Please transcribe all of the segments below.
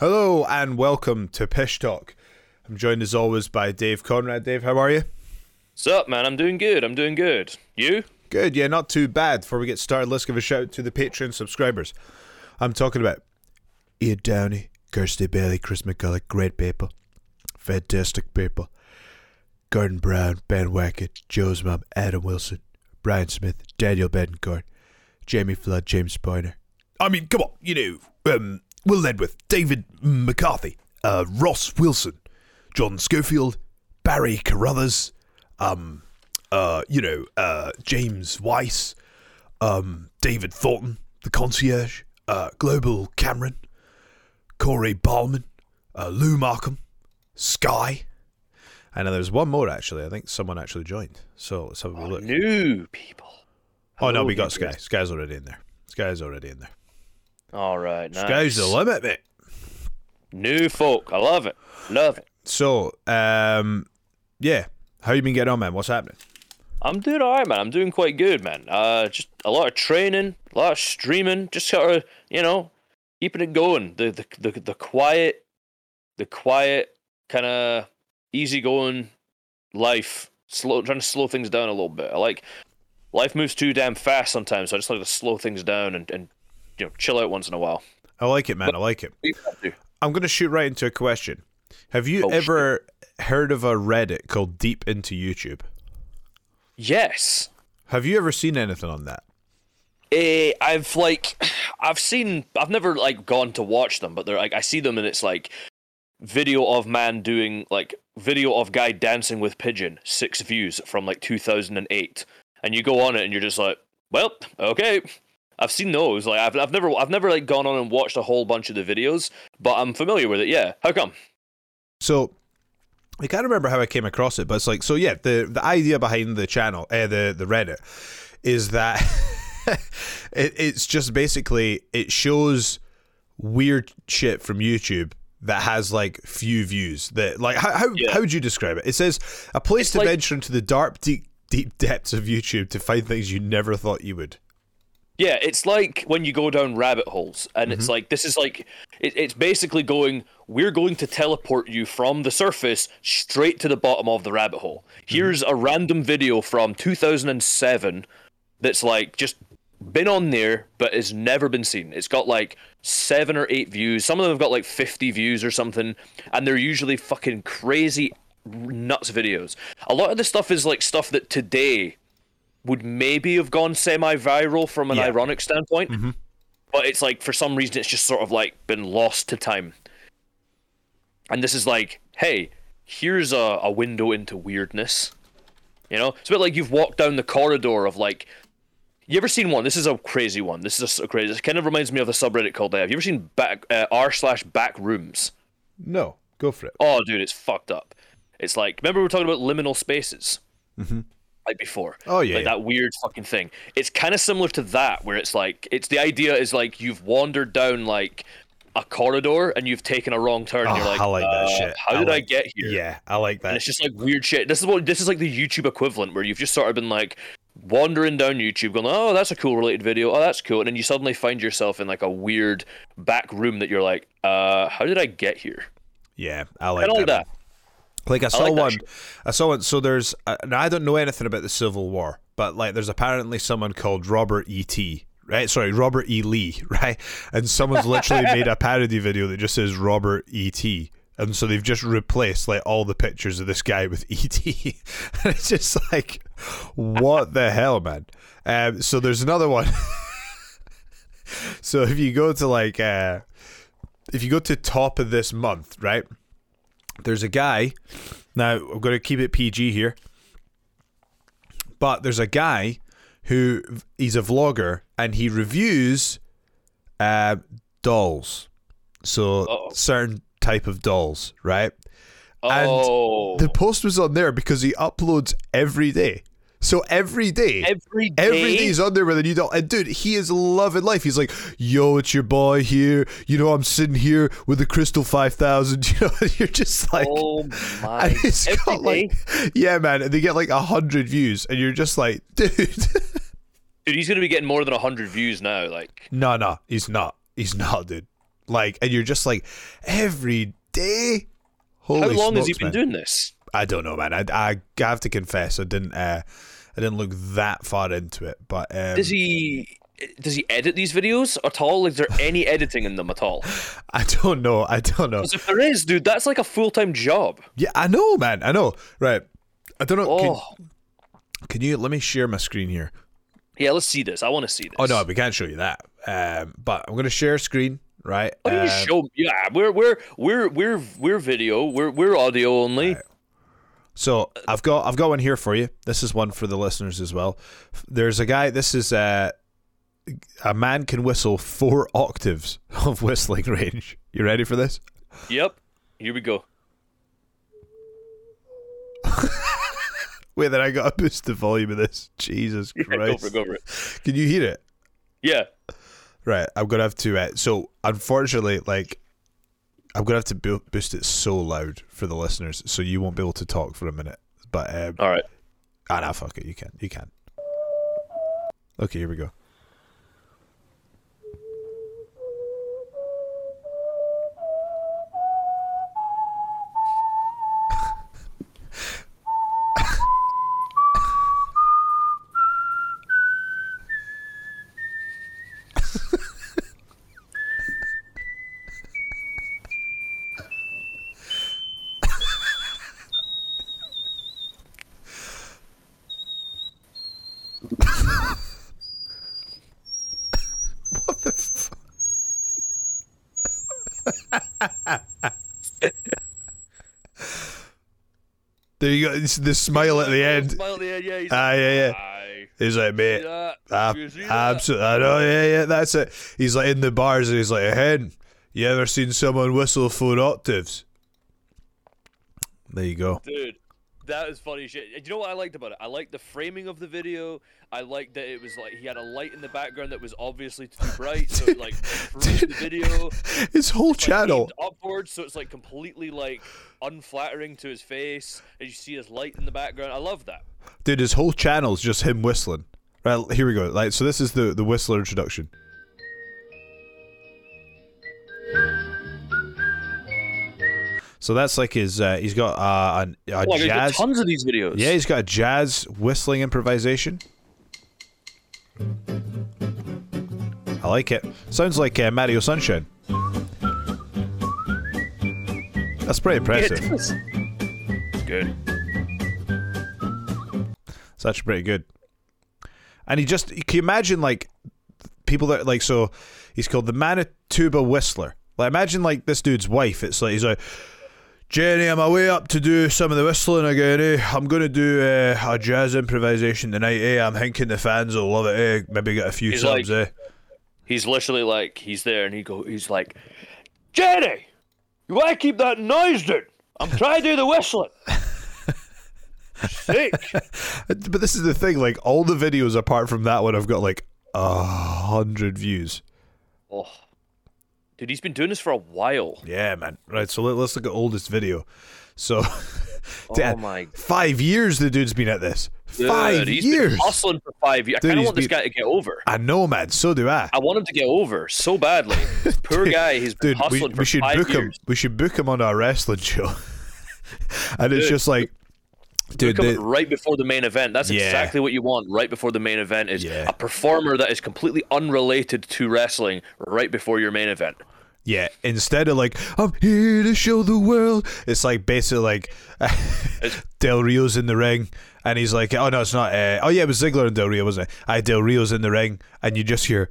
Hello and welcome to Pish Talk. I'm joined as always by Dave Conrad. Dave, how are you? What's up, man? I'm doing good. I'm doing good. You? Good, yeah, not too bad. Before we get started, let's give a shout out to the Patreon subscribers. I'm talking about Ian Downey, Kirsty Bailey, Chris McCulloch, great people, fantastic people. Gordon Brown, Ben Wackett, Joe's mum, Adam Wilson, Brian Smith, Daniel Bedencourt, Jamie Flood, James Pointer. I mean, come on, you know, um, Will Ledwith, David McCarthy, uh, Ross Wilson, John Schofield, Barry Carruthers, um, uh, you know, uh, James Weiss, um, David Thornton, the concierge, uh, Global Cameron, Corey Ballman, uh, Lou Markham, Sky. And then there's one more actually. I think someone actually joined. So let's have a Oh, look. new people. Oh no, we got Sky. Sky's already in there. Sky's already in there. All right, nice. Sky's the limit, mate. New folk. I love it. Love it. So, um, yeah. How you been getting on, man? What's happening? I'm doing all right, man. I'm doing quite good, man. Uh, just a lot of training, a lot of streaming, just sort of, you know, keeping it going. The the the, the quiet, the quiet kind of easygoing life. Slow, trying to slow things down a little bit. I like life moves too damn fast sometimes, so I just like to slow things down and and you know chill out once in a while. I like it, man. I like it. What you got to? I'm going to shoot right into a question. Have you Oh, ever heard of a Reddit called Deep Into YouTube? Yes. Have you ever seen anything on that? Eh, I've like, I've seen, I've never like gone to watch them, but they're like, I see them and it's like video of man doing like video of guy dancing with pigeon, six views from like 2008, and you go on it and you're just like, well, okay. I've seen those. Like, I've, I've never, I've never like gone on and watched a whole bunch of the videos, but I'm familiar with it. Yeah. How come? So I can't remember how I came across it, but it's like so. Yeah, the the idea behind the channel, uh, the the Reddit, is that it, it's just basically it shows weird shit from YouTube that has like few views. That like how how, Yeah. how would you describe it? It says a place It's to like- venture into the dark deep deep depths of YouTube to find things you never thought you would. Yeah, it's like when you go down rabbit holes, and it's mm-hmm. like this is like it, it's basically going. We're going to teleport you from the surface straight to the bottom of the rabbit hole. Mm-hmm. Here's a random video from 2007 that's like just been on there but has never been seen. It's got like seven or eight views. Some of them have got like 50 views or something, and they're usually fucking crazy nuts videos. A lot of the stuff is like stuff that today would maybe have gone semi-viral from an Yeah. ironic standpoint, but it's like for some reason it's just sort of like been lost to time. And this is like, hey, here's a, a window into weirdness. You know, it's a bit like you've walked down the corridor of like. You ever seen one? This is a crazy one. This is a crazy. It kind of reminds me of a subreddit called. Uh, have you ever seen back uh, r slash back rooms? No, go for it. Oh, dude, it's fucked up. It's like remember we were talking about liminal spaces, mm-hmm. Like before. Oh, yeah, like yeah. that weird fucking thing. It's kind of similar to that, where it's like it's the idea is like you've wandered down like a corridor and you've taken a wrong turn. and you're Oh, like, I like that uh, shit. How I did I get here? Yeah, I like And that. it's just like weird shit. This is what this is like the YouTube equivalent, where you've just sort of been like wandering down YouTube, going, "Oh, that's a cool related video. Oh, that's cool," and then you suddenly find yourself in like a weird back room that you're like, "Uh, how did I get here?" Yeah, I like I don't that. like that. Like I saw like one. I saw one. So there's, now I don't know anything about the Civil War, but like there's apparently someone called Robert E. T. Right, sorry, Robert E. Lee, right? And someone's literally made a parody video that just says Robert E. T. And so they've just replaced like all the pictures of this guy with E. T. and it's just like, what the hell, man? Um, so there's another one. so if you go to like, uh, if you go to top of this month, right? There's a guy. Now I'm going to keep it PG here, but there's a guy who he's a vlogger and he reviews uh, dolls. So Uh-oh. certain type of dolls, right? And Oh, The post was on there because he uploads every day. So every day, every day. Every day he's on there with a new doll. And dude, he is loving life. He's like, yo, it's your boy here. You know, I'm sitting here with the Crystal 5000. You know, and you're just like, oh my! it's Every got like, yeah, man. And they get like a hundred views. And you're just like, dude, dude, he's gonna be getting more than hundred views now. Like, no, no, he's not. He's not, dude. Like, and you're just like every day. Holy How long has he been man. doing this? I don't know, man. I, I have to confess, I didn't. Uh, I didn't look that far into it, but um, Does he does he edit these videos at all? Is there any editing in them at all? I don't know. I don't know. If there is, dude, that's like a full time job. Yeah, I know, man. I know. Right. I don't know. Oh, Can, can you let me share my screen here? yeah. Let's see this. I want to see this. Oh no, we can't show you that. Um, but I'm gonna share a screen, right? Why don't you Um, show? Yeah, we're we're we're we're we're video. We're we're audio only. So I've got I've got one here for you. This is one for the listeners as well. There's a guy. This is uh, a man can whistle four octaves of whistling range. You ready for this? Yep. Here we go. Wait, then I got to boost the volume of this. Jesus Yeah, go for it. Go for it. Can you hear it? Yeah. Right, I'm gonna have to. Uh, so unfortunately, like, I'm gonna have to bo- boost it so loud for the listeners, so you won't be able to talk for a minute. But um, All right. ah, nah, fuck it, you can, you can. Okay, here we go. You go. It's the smile at the end. Smile at the end. Yeah. He's Ah, yeah, yeah. Aye. He's like, mate, Yeah. ab- You see that? absolutely. I know, yeah, yeah, that's it. He's like in the bars and he's like, hen, you ever seen someone whistle four octaves? There you go. Dude, that is funny shit. You know what I liked about it? I liked the framing of the video. I liked that it was like he had a light in the background that was obviously too bright, so it like improved the video. His whole like, channel. upwards, so it's like completely like unflattering to his face, and you see his light in the background. I love that. Dude, his whole channel is just him whistling. Right, here we go. Like, so this is the the whistler introduction. So that's like his. Uh, he's got uh, an- a, Oh, I've got jazz. tons of these videos. Yeah, he's got a jazz whistling improvisation. I like it. Sounds like uh, Mario Sunshine. That's pretty Yeah, it impressive. does. It's good. It's actually pretty good. And he just, can you imagine like people that like, so he's called the Manitoba Whistler. Like, imagine like this dude's wife. It's like, he's like, Jenny, I'm away up to do some of the whistling again. Eh? I'm going to do uh, a jazz improvisation tonight. Eh? I'm thinking the fans will love it. Eh? Maybe get a few He's subs. like- eh? He's literally like he's there, and he go. He's like, Jenny, you want to keep that noise down? I'm trying to do the whistling. Sick. But this is the thing. Like, all the videos apart from that one I've got like a hundred views. Oh, dude, he's been doing this for a while. Yeah, man. Right. So let, let's look at oldest video. So, Oh Dad, my five years the dude's been at this. Dude, five he's years. been hustling for five years. Dude, I kind of want this guy to get over. I know, man. So do I. I want him to get over so badly. Poor guy, he's been Dude, we, hustling for we should five book him. We should book him on our wrestling show. and it's just like, dude, right before the main event. That's Yeah. exactly what you want. Right before the main event is Yeah. a performer that is completely unrelated to wrestling. Right before your main event. yeah. Instead of like, I'm here to show the world. It's like basically like Del Rio's in the ring, and he's like, oh no, it's not. Uh, oh yeah, it was Ziggler and Del Rio, wasn't it? I Del Rio's in the ring, and you just hear.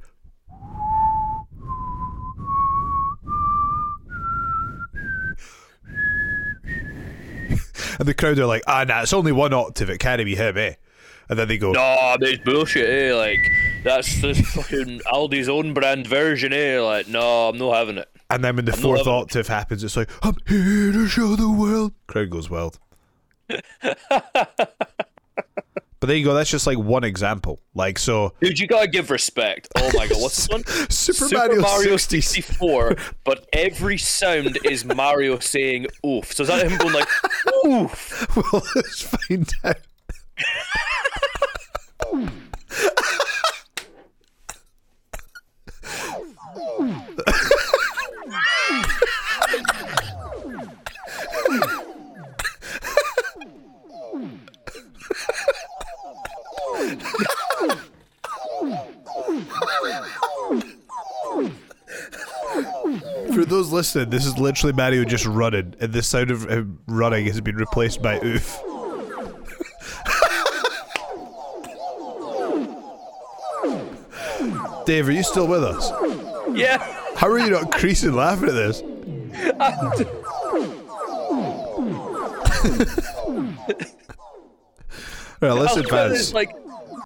And the crowd are like, ah, nah, it's only one octave. It can't be him, eh? And then they go, No, that's bullshit, eh? Like, that's this fucking Aldi's own brand version, eh? Like, no, I'm not having it. And then when the not fourth having it. octave happens, it's like, I'm here to show the world. Crowd goes wild. But there you go. That's just like one example. Like so, dude, you gotta give respect. Oh my god, what's this one? Super, Super Mario, Mario 64. but every sound is Mario saying "oof." So is that him going like "oof"? Well, let's find out. For those listening, this is literally Mario just running, and the sound of him running has been replaced by oof. Dave, are you still with us? Yeah. How are you not creasing laughing at this? right, listen, fans. Like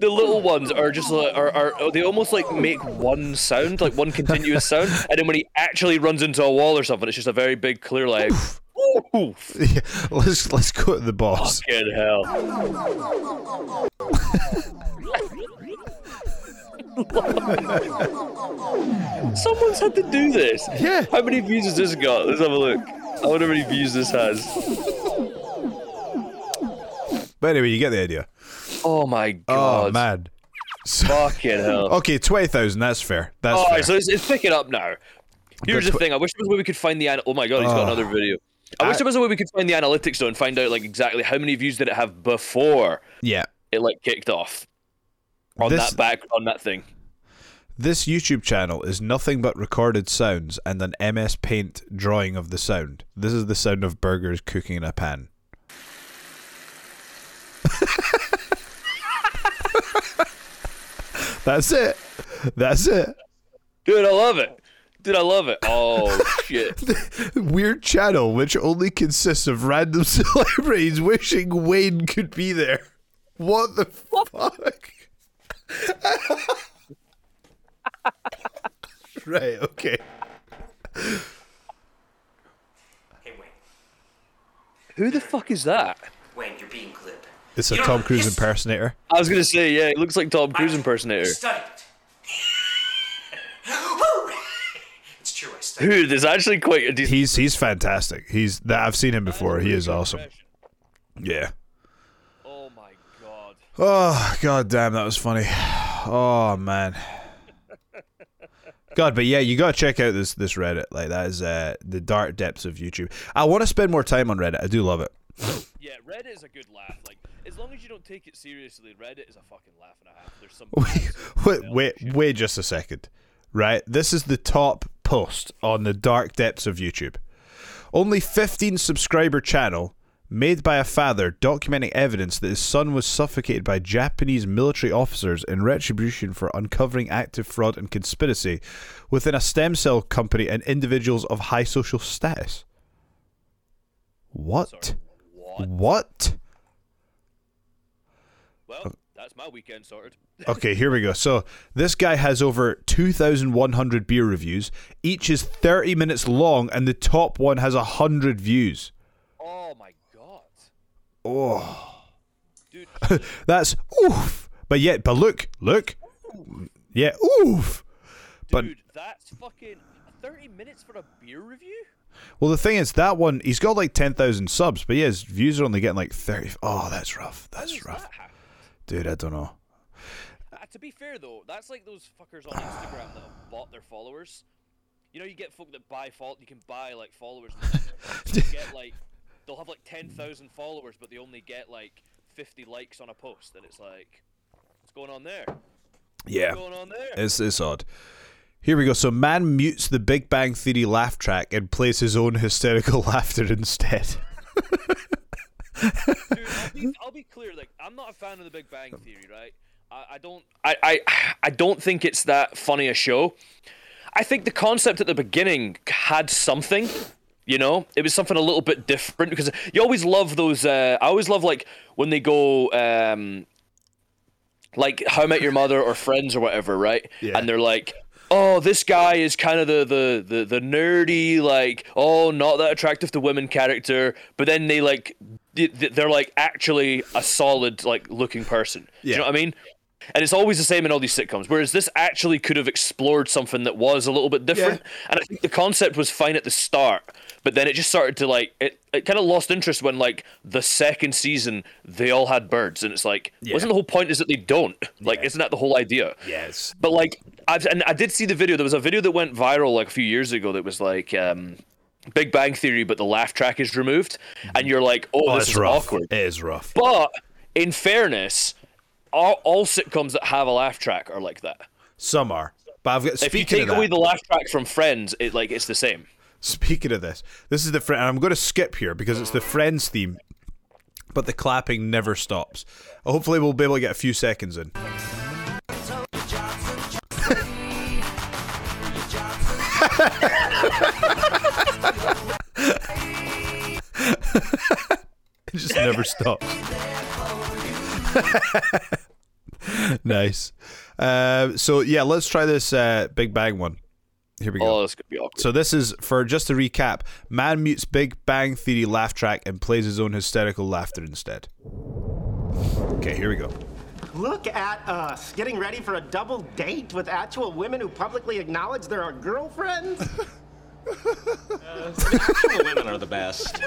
the little ones are just like are, are they almost like make one sound, like one continuous sound, and then when he actually runs into a wall or something, it's just a very big clear like oof. Yeah, let's let's go to the boss. Fucking hell. Someone's had to do this. Yeah. How many views has this got? Let's have a look. I wonder how many views this has. But anyway, you get the idea. Oh my god. Oh god. man. So, Fucking hell. okay, twenty thousand. That's fair. That's All fair. right, so it's, it's picking up now. Here's the tw- thing. I wish there was a way we could find the. An- oh my god, he's got Oh. another video. I, wish there was a way we could find the analytics though and find out like exactly how many views did it have before yeah. it like kicked off on This- that back on that thing. This YouTube channel is nothing but recorded sounds and an MS Paint drawing of the sound. This is the sound of burgers cooking in a pan. That's it. That's it. Dude, I love it. Dude, I love it. Oh shit. Weird channel which only consists of random celebrities wishing Wayne could be there. What the fuck? right, okay. Hey, Wayne. Who the fuck is that? Wayne, you're being glib. It's a You don't Tom Cruise history. impersonator. I was gonna say, yeah, it looks like Tom Cruise I impersonator. Studied it's true, I studied Dude, there's actually quite a decent. He's he's fantastic. He's that I've seen him before. He is awesome. Yeah. Oh my god. Oh god damn, that was funny. Oh man. God, but yeah, you gotta check out this this Reddit. Like that is uh, the dark depths of YouTube. I want to spend more time on Reddit. I do love it. Yeah, Reddit is a good laugh. Like, as long as you don't take it seriously, Reddit is a fucking laugh and a half. There's some. Wait, wait, wait, wait just a second. Right, this is the top post on the dark depths of YouTube. Only 15 subscriber channel made by a father documenting evidence that his son was suffocated by Japanese military officers in retribution for uncovering active fraud and conspiracy within a stem cell company and individuals of high social status. What? What? What? Well, that's my weekend sorted. Okay, here we go. So this guy has over 2,100 beer reviews. Each is 30 minutes long, and the top one has 100 views. Oh my god. Oh, Dude, that's oof. But yet, but look, look. Yeah, oof. But- dude, that's fucking 30 minutes for a beer review? Well, the thing is, that one, he's got like 10,000 subs, but yeah, his views are only getting like 30. Oh, that's rough. That's rough. that? Dude, I don't know. Uh, to be fair though, that's like those fuckers on Instagram that have bought their followers. You know, you get folk that buy fault. You can buy like followers. You get like they'll have like ten thousand followers, but they only get like fifty likes on a post, and it's like, what's going on there? Yeah. What's going on there? It's, it's odd. Here we go. So, man mutes the Big Bang Theory laugh track and plays his own hysterical laughter instead. Dude, I'll be, I'll be clear. Like, I'm not a fan of The Big Bang Theory, right? I, I don't. I, I I don't think it's that funny a show. I think the concept at the beginning had something. You know, it was something a little bit different because you always love those. Uh, I always love like when they go. Um, like How I Met Your Mother or Friends or whatever, right? Yeah. And they're like, "Oh, this guy is kind of the, the the the nerdy, like, oh, not that attractive to women character," but then they like, they're like actually a solid like looking person. Do Yeah. you know what I mean? And it's always the same in all these sitcoms. Whereas this actually could have explored something that was a little bit different. Yeah. And I think the concept was fine at the start, but then it just started to like it. It kind of lost interest when like the second season they all had birds, and it's like, Yeah. wasn't the whole point is that they don't? Like, Yeah. isn't that the whole idea? Yes. But like, I've and I did see the video. There was a video that went viral like a few years ago that was like. um Big Bang Theory, but the laugh track is removed, and you're like, "Oh, Oh, this is rough. awkward." It is rough. But in fairness, all, all sitcoms that have a laugh track are like that. Some are. But I've got if you take of away that, the laugh track from Friends, it like it's the same. Speaking of this, this is the friend. And I'm going to skip here because it's the Friends theme, but the clapping never stops. Hopefully, we'll be able to get a few seconds in. it just never stops. nice. Uh, so yeah, let's try this uh, Big Bang one. Here we go. Oh, that's gonna be awkward. So this is for just to recap. Man mutes Big Bang Theory laugh track and plays his own hysterical laughter instead. Okay, here we go. Look at us, getting ready for a double date with actual women who publicly acknowledge they're our girlfriends. Actual women are the best.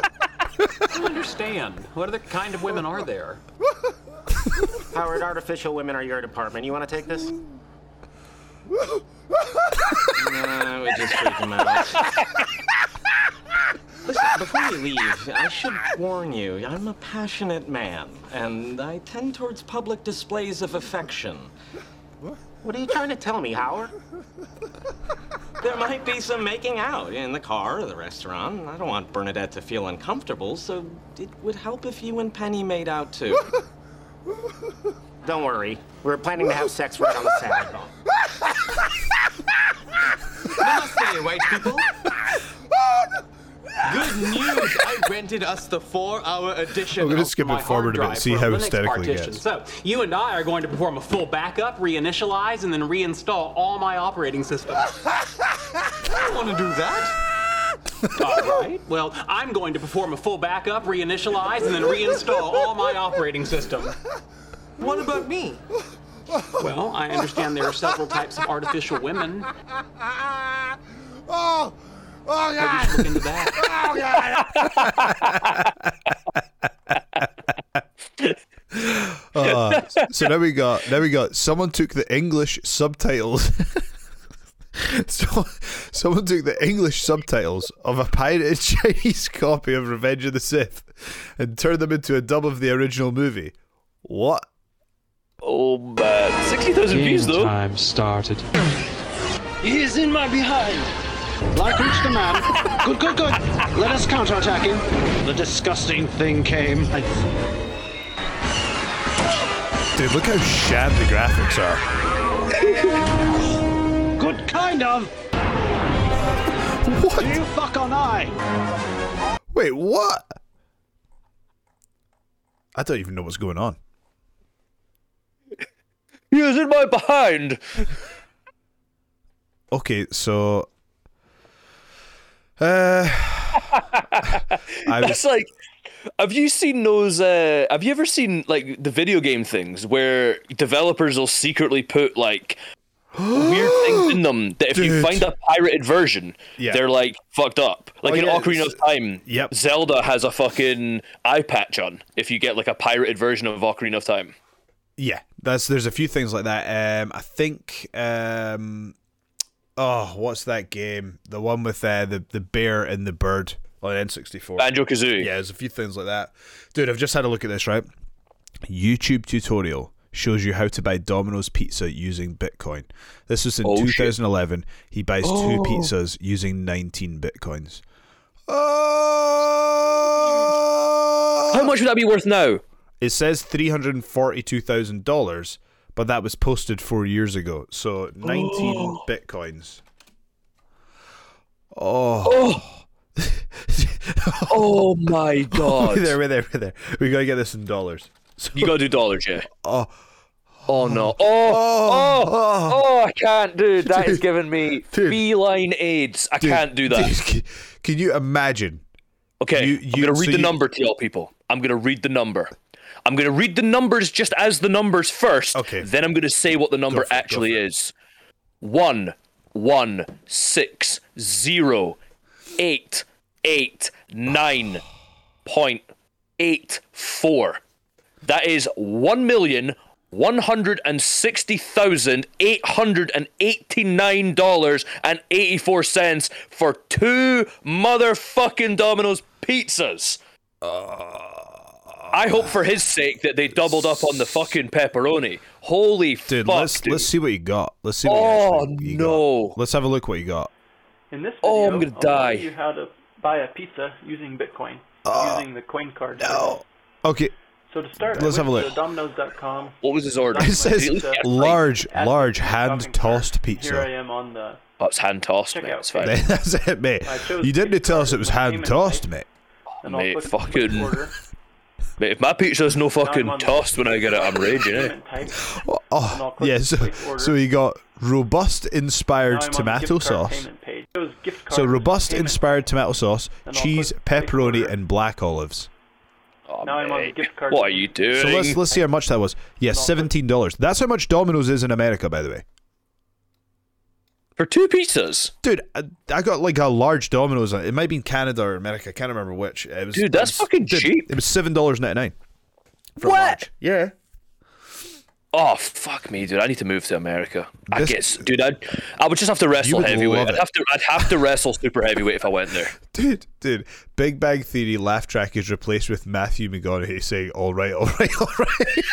I don't understand. What other kind of women are there? Howard, artificial women are your department. You want to take this? Nah, we just freak them out. Listen, before you leave, I should warn you, I'm a passionate man, and I tend towards public displays of affection. What are you trying to tell me, Howard? There might be some making out in the car or the restaurant. I don't want Bernadette to feel uncomfortable, so it would help if you and Penny made out too. Don't worry. We're planning to have sex right on the side. Namaste, white people. Good news! I rented us the four-hour edition. We're gonna of skip my it forward a hard bit, drive see for how Linux hysterical he partition. gets. So, you and I are going to perform a full backup, reinitialize, and then reinstall all my operating systems. I don't want to do that. all right. Well, I'm going to perform a full backup, reinitialize, and then reinstall all my operating systems. What about me? Well, I understand there are several types of artificial women. Oh! Oh, Maybe you should look into that. Uh, so now we got now we got someone took the English subtitles. so, someone took the English subtitles of a pirated Chinese copy of Revenge of the Sith and turned them into a dub of the original movie. What? Oh man, sixty thousand views though. time started. He is in my behind. Like reached the man. Good, good, good. Let us counterattack him. The disgusting thing came. Dude, look how shad the graphics are. Good kind of. What? Do you fuck on I? Wait, what? I don't even know what's going on. He was in my behind. Okay, so uh I was That's like, have you seen those? Uh, have you ever seen like the video game things where developers will secretly put like weird things in them that if you find a pirated version, Yeah. they're like fucked up. Like Oh, in yeah, Ocarina of Time, yep. Zelda has a fucking eye patch on if you get like a pirated version of Ocarina of Time. Yeah, that's there's a few things like that. Um, I think um, oh, what's that game? The one with uh, the the bear and the bird on N64. Banjo Kazooie. Yeah, there's a few things like that. Dude, I've just had a look at this. Right, YouTube tutorial shows you how to buy Domino's pizza using Bitcoin. This was in Oh, shit. 2011. He buys two pizzas using 19 bitcoins. Oh! How much would that be worth now? It says three hundred forty-two thousand dollars, but that was posted four years ago. So nineteen oh. bitcoins. Oh, Oh, oh my god! wait there, wait there, wait there. We gotta get this in dollars. So, You gotta do dollars, yeah. oh, Oh no! Oh, oh, oh! oh. I can't, dude. That is giving me Dude. feline AIDS. I dude, can't do that. dude, can, can you imagine? Okay, You- I'm gonna read so the you- number to y'all people. I'm gonna read the number. I'm gonna read the numbers just as the numbers first. Okay. Then I'm gonna say what the number it, actually is. One, one, six, zero, eight, eight, nine, point eight four. That is one million one hundred and sixty thousand eight hundred and eighty-nine dollars and eighty-four cents for two motherfucking Domino's pizzas. I hope for his sake that they doubled up on the fucking pepperoni. Holy Dude, fuck, let's dude. let's see what you got. Let's see what Oh, you, actually, oh, you no. got. Let's have a look what you got. In this video, Oh, I'm gonna I'll die. show you how to buy a pizza using Bitcoin, ah, using the coin card. Oh, Okay, So to start, Let's I have a went look. to Domino's.com. What was his order? it says Did large, large hand-tossed pizza. Here I am on the Oh, it's hand tossed, mate. It's fine. That's it, mate. You didn't tell us it was as my payment hand-tossed, type. mate. and Mate, click- click fucking- order. Mate, if my pizza's no fucking I'm on the tossed when I get it, I'm raging, eh? Oh, I'll oh yeah. So, so he got robust inspired I'm on the tomato sauce. payment page. Chose gift So robust inspired tomato sauce, cheese, pepperoni, and black olives. Oh, Now I'm on the gift card What are you doing? So let's let's see how much that was. Yeah, seventeen dollars. That's how much Domino's is in America, by the way. For two pizzas? Dude, I, I got like a large Domino's. It might be in Canada or America. I can't remember which. It was, Dude, that's it was- fucking dude, cheap. It was seven dollars ninety nine. What? Yeah. Oh fuck me, dude! I need to move to America. I This- guess, dude. I I would just have to wrestle heavyweight. I'd have to. I'd have to wrestle super heavyweight if I went there. Dude, dude, Big Bang Theory laugh track is replaced with Matthew McConaughey saying, "All right, all right, all right."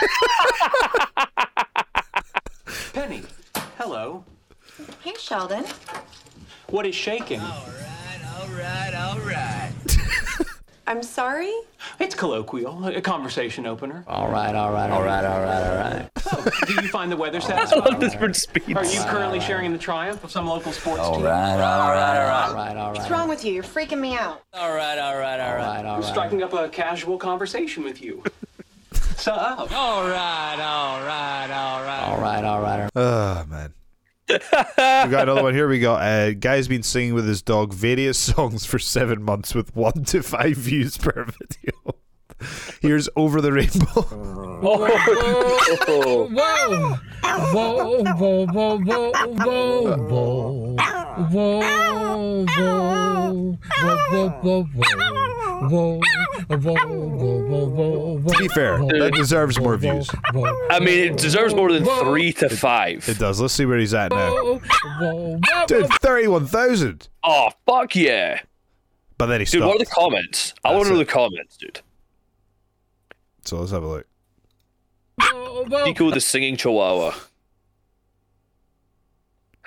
Penny, hello. Hey, Sheldon. What is shaking? All right, all right, all right. I'm sorry? It's colloquial, a conversation opener. All right, all right, all right, all right, all right. So, do you find the weather I satisfying? love different speeds. Are you currently sharing in the triumph of some local sports All team? right, all right, all right, all right, all What's wrong with you? You're freaking me out. All right, all right, all right, all I'm striking up a casual conversation with you. so, All right, all right, all right. All right, all right. Oh man. We got another one here. We got uh, guy's been singing with his dog various songs for seven months with one to five views per video. Here's over the rainbow. Oh, Whoa, whoa, whoa, whoa, whoa, whoa, whoa, whoa, whoa, whoa, whoa, whoa, whoa, whoa, whoa, whoa, whoa. to be fair, that deserves more views. I mean, it deserves more than three to five. It does. Let's see where he's at now. Whoa, whoa, Dude, thirty-one thousand. Oh fuck yeah, But then he dude! What are the stopped. comments? I want That's to know it. the comments, dude. So let's have a look. whoa, whoa. Nico the singing chihuahua.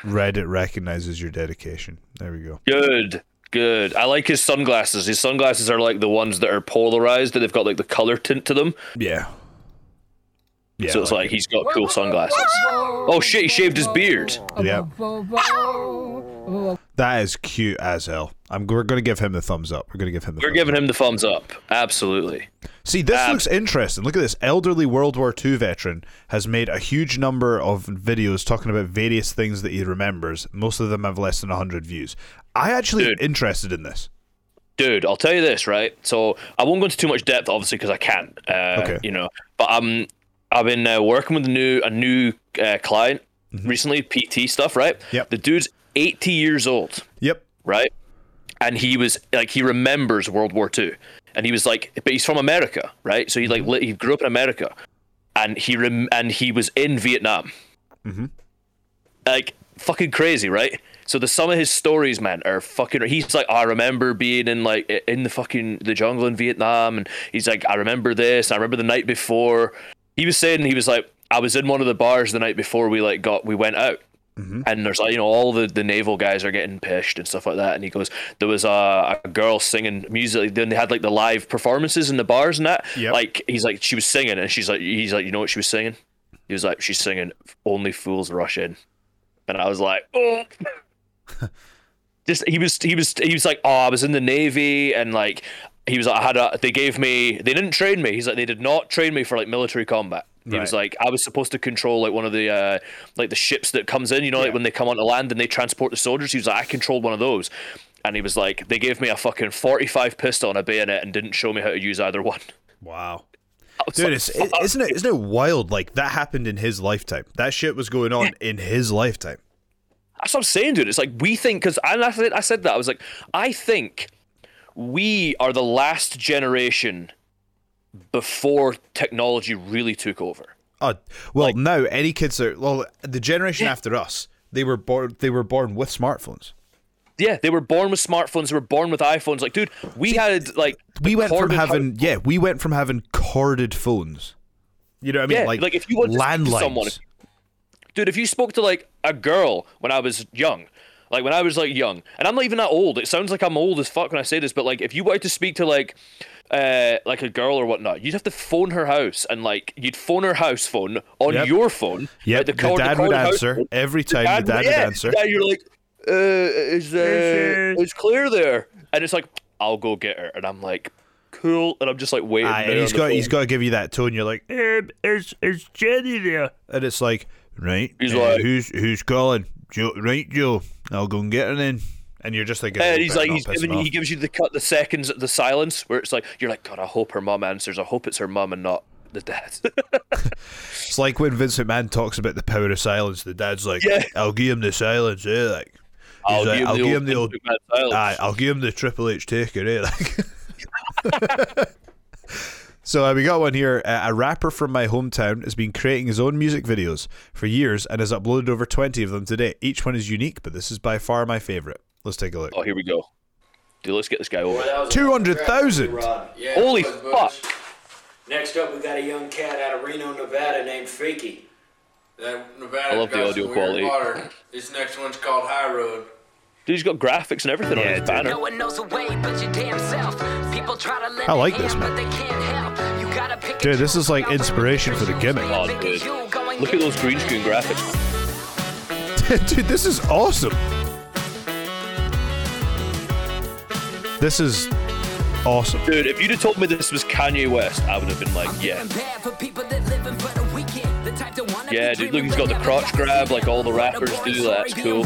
Reddit recognizes your dedication. There we go. Good, good. I like his sunglasses. His sunglasses are like the ones that are polarized and they've got like the color tint to them. Yeah. Yeah. so it's like he's got cool sunglasses. Oh shit! He shaved his beard. yeah. That is cute as hell. I'm we're gonna give him the thumbs up. We're gonna give him the We're thumbs giving up. him the thumbs up. Absolutely. See, this Um, looks interesting. Look at this. Elderly World War II veteran has made a huge number of videos talking about various things that he remembers. Most of them have less than 100 views. I actually am interested in this. Dude, I'll tell you this, right? So I won't go into too much depth, obviously, because I can't. Uh, Okay. You know, but um, I've been uh, working with a new a new uh, client recently, PT stuff, right? Mm-hmm. Yep. The dude's 80 years old, Yep. right? And he was like, he remembers World War II, and he was like, but he's from America, right? So he like li- he grew up in America, and he rem- and he was in Vietnam. Mhm. Like fucking crazy, right? So the some of his stories, man, are fucking. He's like, "Oh, I remember being in like in the fucking the jungle in Vietnam, and he's like, I remember this. I remember the night before. He was saying he was like, I was in one of the bars the night before we like got we went out, mm-hmm. and there's like you know all the the naval guys are getting pissed and stuff like that, and he goes, there was a, a girl singing music. Then they had like the live performances in the bars and that. Yep. Like he's like she was singing, and she's like he's like you know what she was singing. He was like she's singing "Only Fools Rush In," and I was like, oh. just he was he was he was like oh I was in the navy and like he was like I had a they gave me they didn't train me he's like they did not train me for like military combat he was like I was supposed to control like one of the uh like the ships that comes in you know like when they come onto land and they transport the soldiers he was like I controlled one of those and he was like they gave me a fucking 45 pistol and a bayonet and didn't show me how to use either one Wow. Dude, like, it's, it, isn't it isn't it wild? Like that happened in his lifetime. That shit was going on in his lifetime. That's what I'm saying, dude. It's like we think because I I said that I was like I think we are the last generation before technology really took over. Oh, well, now any kids are well, the generation after us, they were born they were born with smartphones. Yeah, they were born with smartphones. They were born with iPhones. Like, dude, we had like We went from having yeah, we went from having corded phones. You know what I mean? Yeah, like, like, if you want to landlines. someone- dude, if you spoke to like a girl when I was young, Like when I was like young, and I'm not even that old. It sounds like I'm old as fuck when I say this, but like if you wanted to speak to like uh like a girl or whatnot, you'd have to phone her house and like you'd phone her house phone on Yep. your phone. Yeah, like, the call- dad call would answer. phone. Every time the dad would yeah, answer. Yeah, you're like, uh, is uh, is Claire there? And it's like, I'll go get her, and I'm like, cool, and I'm just like waiting. Aye, there and he's on the got he's got to give you that tone. You're like, um, is is Jenny there? And it's like, right, He's uh, like- who's who's calling? Joe, right, Joe. I'll go and get her then. And you're just like, And "Oh, he's like, he's giving you, he gives you the cut, the seconds, of the silence, where it's like, you're like, God, I hope her mum answers. I hope it's her mum and not the dad. It's like when Vincent McMahon talks about the power of silence. The dad's like, Yeah. I'll give him the silence, Yeah, Like, I'll like, give him I'll the give him the old, Vince McMahon silence. aye, I'll give him the Triple H taker, eh? Like. So uh, we got one here. Uh, a rapper from my hometown has been creating his own music videos for years and has uploaded over 20 of them today. Each one is unique, but this is by far my favorite. Let's take a look. oh, here we go. Dude, let's get this guy over. 200,000! Holy fuck. Next up, we got a young cat out of Reno, Nevada named Fakey. That Nevada I love the audio quality. water. This next one's called High Road. Dude, he's got graphics and everything on his banner. No one knows the way but your damn self. People try to lend I like this, hand, man. but they can't help. You gotta pick Dude, this is like inspiration for the gimmick. Oh, dude. Look at those green screen graphics. Dude, this is awesome. This is awesome. Dude, if you'd have told me this was Kanye West, I would have been like, yeah. bad for people that living for the weekend. The type that Yeah, dude, look, he's got the crotch grab like all the rappers do. That's cool.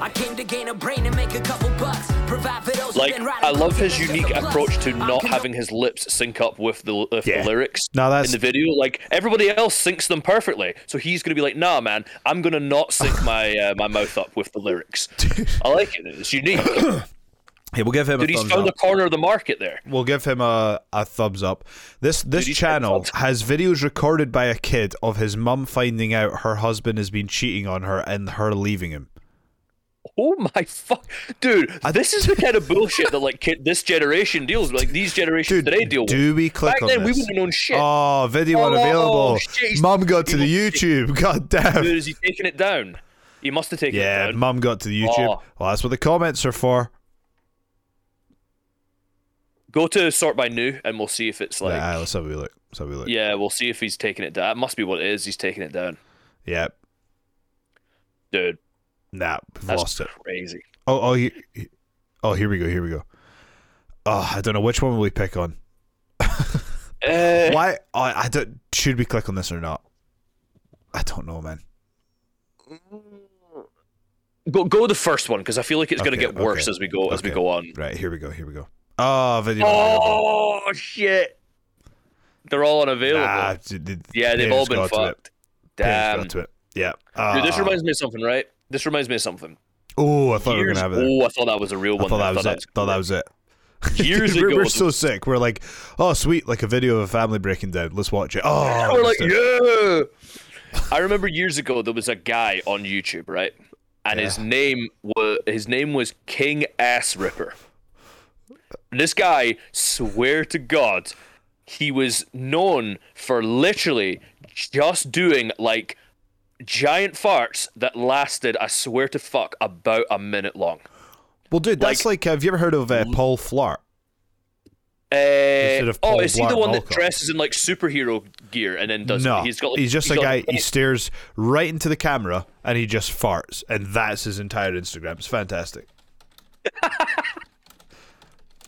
Worry back and for me, working and soaring would end up forcing me right off the deep end. I came to gain a brain and make a couple bucks. Provide for those Like, I love close his to the unique plus. approach to I'm not having his lips sync up with the, with Yeah. the lyrics No, that's- in the video. Like everybody else syncs them perfectly, so he's gonna be like, "Nah, man, I'm gonna not sync my uh, my mouth up with the lyrics." I like it. It's unique. Hey, we'll give him Dude, a he's found up. the corner of the market there. We'll give him a, a thumbs up. This this he's channel has videos recorded by a kid of his mum finding out her husband has been cheating on her and her leaving him. Oh my fuck, dude! This is the kind of bullshit that like kid, this generation deals with. Like these generations today deal with. Do we click Back on then, we wouldn't have known shit. Oh, video Oh, unavailable. shit, Mum got to the YouTube. God damn. Dude, is he taking it down? He must have taken it Yeah, down. mum got to the oh. YouTube. Oh. Well, that's what the comments are for. Go to sort by new, and we'll see if it's like. yeah, let's have a look. Let's have a look. Yeah, we'll see if he's taking it down. It must be what it is. He's taking it down, Yeah. dude. Nah, we've That's lost it. crazy. Oh, oh, he, he- oh, here we go. Here we go. Oh, I don't know which one will we pick on. Uh, Why? Oh, I don't. Should we click on this or not? I don't know, man. Go go the first one because I feel like it's gonna get worse okay, as we go as we go on. Right, here we go. Here we go. Oh, video. unavailable. Oh shit! They're all unavailable. Nah, yeah, they've all been to fucked. Damn. to. Yeah. Dude, this Ah. reminds me of something, right? This reminds me of something. Oh, I thought we were gonna have it. Oh, I thought that was a real I one. thought there. that was it. Thought that was it. Years we're, ago, we're so sick. We're like, oh, sweet, like a video of a family breaking down. Let's watch it. Oh, We're like, it. yeah. I remember years ago there was a guy on YouTube, right? And his name was his name was King Ass Ripper. And this guy, swear to God, he was known for literally just doing like giant farts that lasted, I swear to fuck, about a minute long. Well, dude, that's like, have you ever heard of uh, Paul Flart? Uh, of oh, Paul is he the Blart one that dresses in like superhero gear and then does? no, he's got. Like, he's just a guy. like, He stares right into the camera and he just farts, and that's his entire Instagram. It's fantastic.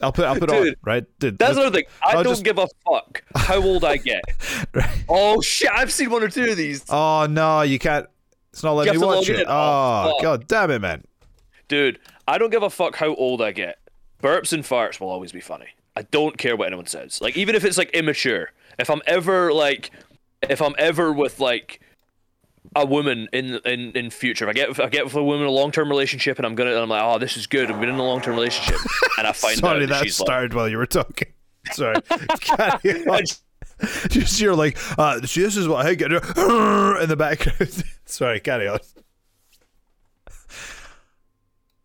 I'll put. I'll put on Dude, right. Dude, That's another thing. I I'll don't just- give a fuck how old I get. Oh shit! I've seen one or two of these, Oh no, you can't. It's not letting You me watch it. Oh, Oh, god damn it, man. dude. I don't give a fuck how old I get. Burps and farts will always be funny. I don't care what anyone says. Like even if it's like immature. If I'm ever like, if I'm ever with like a woman in in in future, if I get if I get with a woman in a long term relationship and I'm gonna, and I'm like, oh, this is good. I've been in a long term relationship, and I find Sorry, out that that she's like, started while you were talking. Sorry. Just you're like, uh, this is what I get in the background. Sorry, carry on.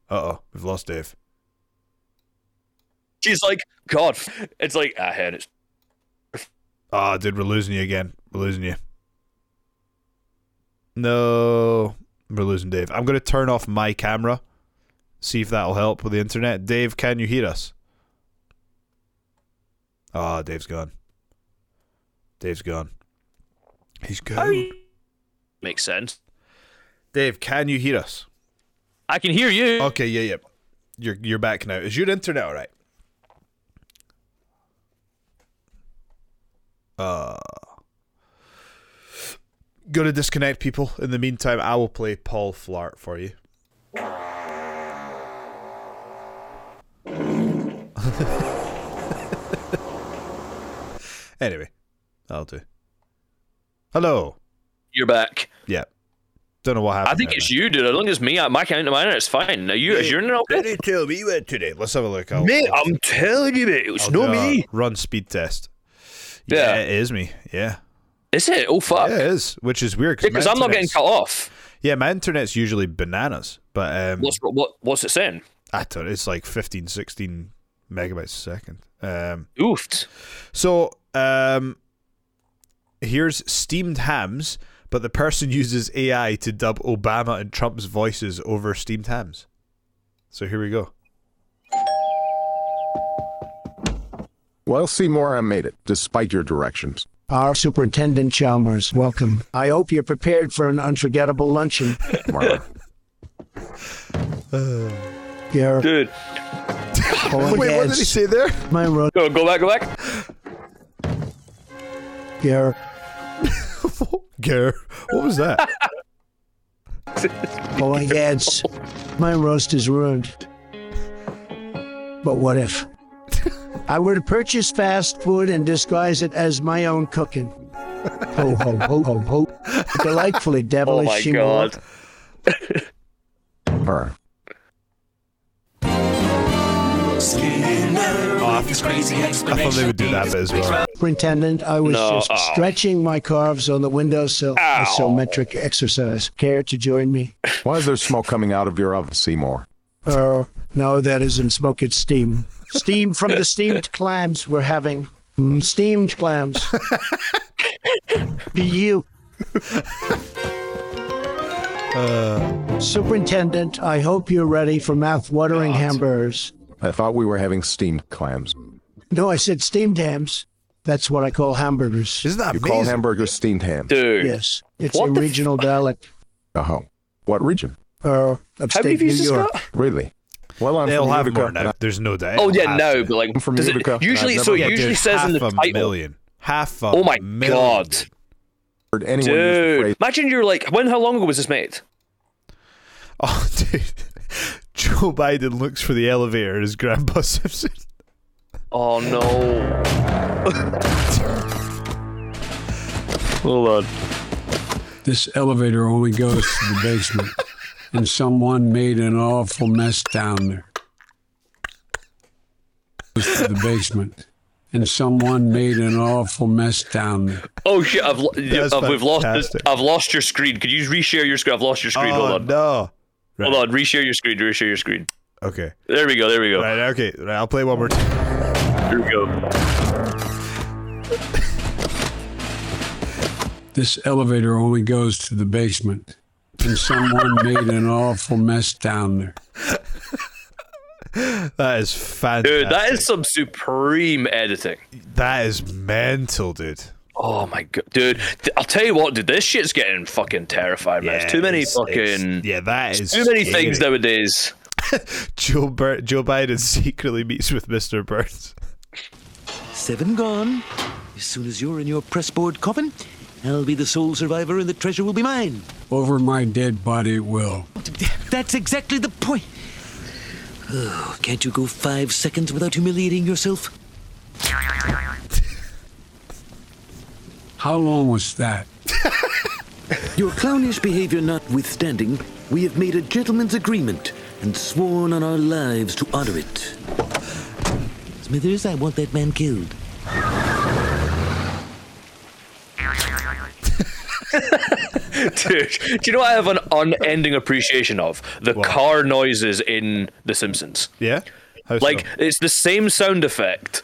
Uh oh, we've lost Dave. she's like, God, it's like I had it. Ah, dude, we're losing you again. We're losing you. No, we're losing Dave. I'm going to turn off my camera. See if that'll help with the internet. Dave, can you hear us? Oh, Dave's gone. Dave's gone. He's gone. Makes sense. Dave, can you hear us? I can hear you. Okay, yeah, yeah. You're you're back now. Is your internet all right? Uh Gonna disconnect people. In the meantime, I will play Paul Flart for you. anyway, I'll do. Hello. You're back. Yeah. Don't know what happened. I think it's you, dude. As long as me, my count, my internet's fine. Now you, is your internet okay? Did tell me you went today? Let's have a look. I'll, Mate, I'm telling you, mate, it's I'll not me. Run speed test. Yeah. it is me. Yeah. Is it? Oh fuck. Yeah, it is, which is weird Because my I'm not getting cut off. Yeah, my internet's usually bananas, but um, What's what? What's it saying? I don't. It's like 15, 16 megabytes a second. Um, Oofed. So um, here's steamed hams, but the person uses AI to dub Obama and Trump's voices over steamed hams. So here we go. Well, Seymour, I made it, despite your directions. Our Superintendent Chalmers, welcome. I hope you're prepared for an unforgettable luncheon. Marla. Garrett. Dude. Wait, Wait, what did he say there? My road. Go, go back, go back. Garrett. Gar, what was that? Oh, yes. My roast is ruined. But what if? I were to purchase fast food and disguise it as my own cooking. Ho, ho, ho, ho, ho. Delightfully devilish. Oh devilish. my Seymour. god. Her. Oh, I, I thought they would do that bit as well. Superintendent, I was No, just oh. stretching my calves on the windowsill. Isometric exercise. Care to join me? Why is there smoke coming out of your oven, Seymour? Oh, no, that isn't smoke, it's steam. Steam from the steamed clams we're having. Mm, steamed clams. Be you. Superintendent, I hope you're ready for mouth-watering hamburgers. I thought we were having steamed clams. No, I said steamed hams. That's what I call hamburgers. Isn't that You call hamburgers steamed ham? Dude. Yes, it's What a the regional dialect. Oh. What region? Uh, upstate New York. Really? Well, I'm They'll from have Utica. more now. There's no doubt. Oh yeah, no, to. but like I'm from does it, Utica. usually, so it Yeah, usually there's says in the half a title. million. Half a Oh my million. god, Heard anyone dude! Imagine you're like, when? How long ago was this made? Oh, dude. Joe Biden looks for the elevator as Grandpa Simpson. Oh no! Hold on. This elevator only goes to the basement, and someone made an awful mess down there. Goes to the basement, and someone made an awful mess down there. Oh shit! I've lo- That's uh, we've lost. fantastic. I've lost your screen. Could you reshare your screen? I've lost your screen. oh Hold on. no. Right. Hold on. Reshare your screen. Reshare your screen. Okay. There we go. There we go. Right. Okay. Right. I'll play one more time. Here we go. This elevator only goes to the basement, and someone made an awful mess down there. That is fantastic. Dude, that is some supreme editing. that is mental, dude. Oh my god, dude! I'll tell you what, dude. This shit's getting fucking terrifying, man. It's too many it's- fucking. it's- yeah, that is too many scary. things nowadays. Joe Bur- Joe Biden secretly meets with Mr. Burns. Seven gone. As soon as you're in your pressboard coffin, I'll be the sole survivor and the treasure will be mine. Over my dead body, will. That's exactly the point. Oh, can't you go five seconds without humiliating yourself? How long was that? Your clownish behavior notwithstanding, we have made a gentleman's agreement and sworn on our lives to honor it. Smithers, I want that man killed. Dude, do you know what I have an unending appreciation of? The car noises in The Simpsons. Yeah? How so? like it's the same sound effect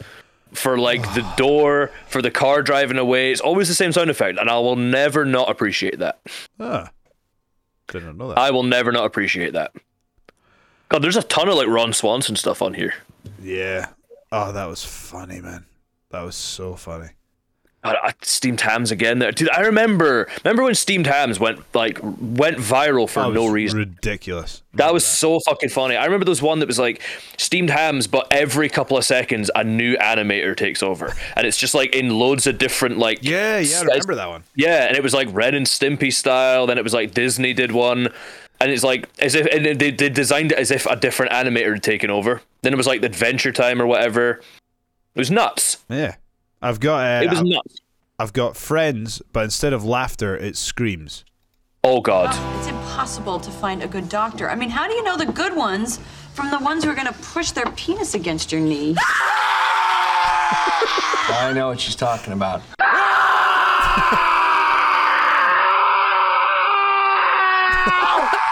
for like the door, for the car driving away. It's always the same sound effect, and I will never not appreciate that. Ah. Didn't know that. I will never not appreciate that. God, there's a ton of like Ron Swanson stuff on here. Yeah. Oh, that was funny, man. That was so funny. God, steamed hams again. There, dude. I remember. Remember when steamed hams went like went viral for That no reason. Ridiculous. That was so fucking funny. I remember there was one that was like steamed hams, but every couple of seconds a new animator takes over, and it's just like in loads of different like. Yeah, yeah, I remember that one. Yeah, and it was like Ren and Stimpy style. Then it was like Disney did one, and it's like as if and they, they designed it as if a different animator had taken over. Then it was like Adventure Time or whatever. It was nuts. Yeah. I've got. Uh, It was I've- nuts. I've got friends, but instead of laughter, it screams. Oh God. It's impossible to find a good doctor. I mean, how do you know the good ones from the ones who are going to push their penis against your knee? I know what she's talking about.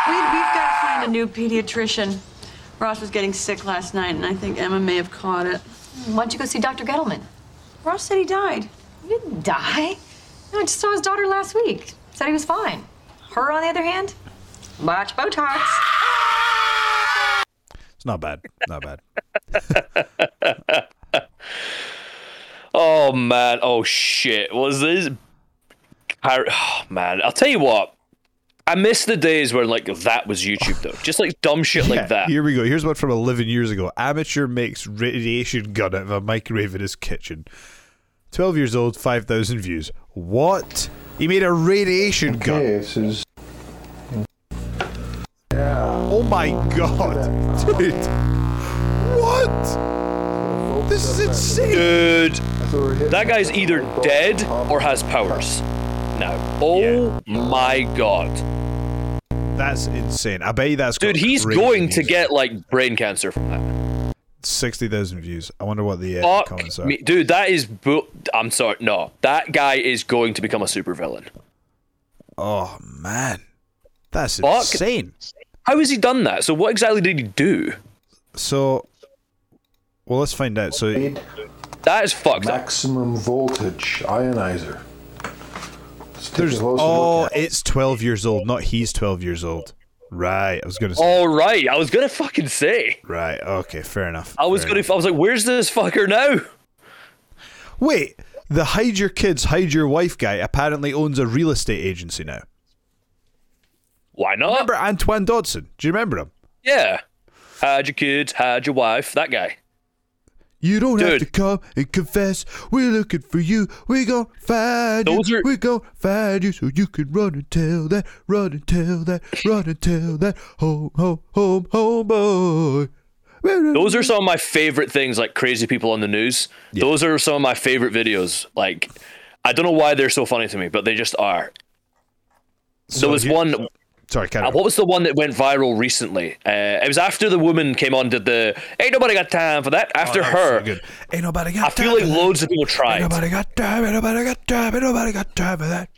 we, we've got to find a new pediatrician. Ross was getting sick last night, and I think Emma may have caught it. Why don't you go see Dr. Gettleman? Ross said he died. He didn't die. No, I just saw his daughter last week. Said he was fine. Her, on the other hand, watch Botox. It's not bad. Not bad. Oh man. Oh shit. Was this? I- Oh man. I'll tell you what. I miss the days where like that was YouTube though. Just like dumb shit Yeah, like that. Here we go. Here's one from 11 years ago. Amateur makes radiation gun out of a microwave in his kitchen. 12 years old, 5,000 views. What? He made a radiation gun. This is. yeah. Oh my god. Dude. What? This is insane. Dude, that guy's either dead or has powers. Now, oh my god, That's insane. I bet you that's dude, he's crazy going to get like brain cancer from that. 60,000 views. I wonder what the uh, Fuck comments are. me, dude. That is, bu- I'm sorry, no, that guy is going to become a supervillain. Oh man. That's Fuck. insane. How has he done that? So, what exactly did he do? So, well, let's find out. So, that is fucked up. Maximum voltage ionizer. Let's take there's oh, look it's 12 years old, not he's 12 years old. Right. I was gonna say. All right, I was gonna fucking say. Right. Okay. Fair enough. I was fair gonna. enough. I was like, "Where's this fucker now?" Wait. The hide your kids, hide your wife guy apparently owns a real estate agency now. Why not? Remember Antoine Dodson? Do you remember him? Yeah. Hide your kids, hide your wife. That guy. You don't have to come and confess. We're looking for you. We gon' find Those you. are- We gon' find you so you can run and tell that, run and tell that, run and tell that. Home, home, home, home, boy. Those are some of my favorite things, like crazy people on the news. Those are some of my favorite videos. Like, I don't know why they're so funny to me, but they just are. So there was here- one. Sorry, Uh, what was the one that went viral recently? Uh, it was after the woman came on did the "Ain't nobody got time for that." After Oh, that was so her, good. Ain't nobody got I feel time like loads of people tried. Ain't nobody got time. Ain't nobody got time. Ain't nobody got time for that.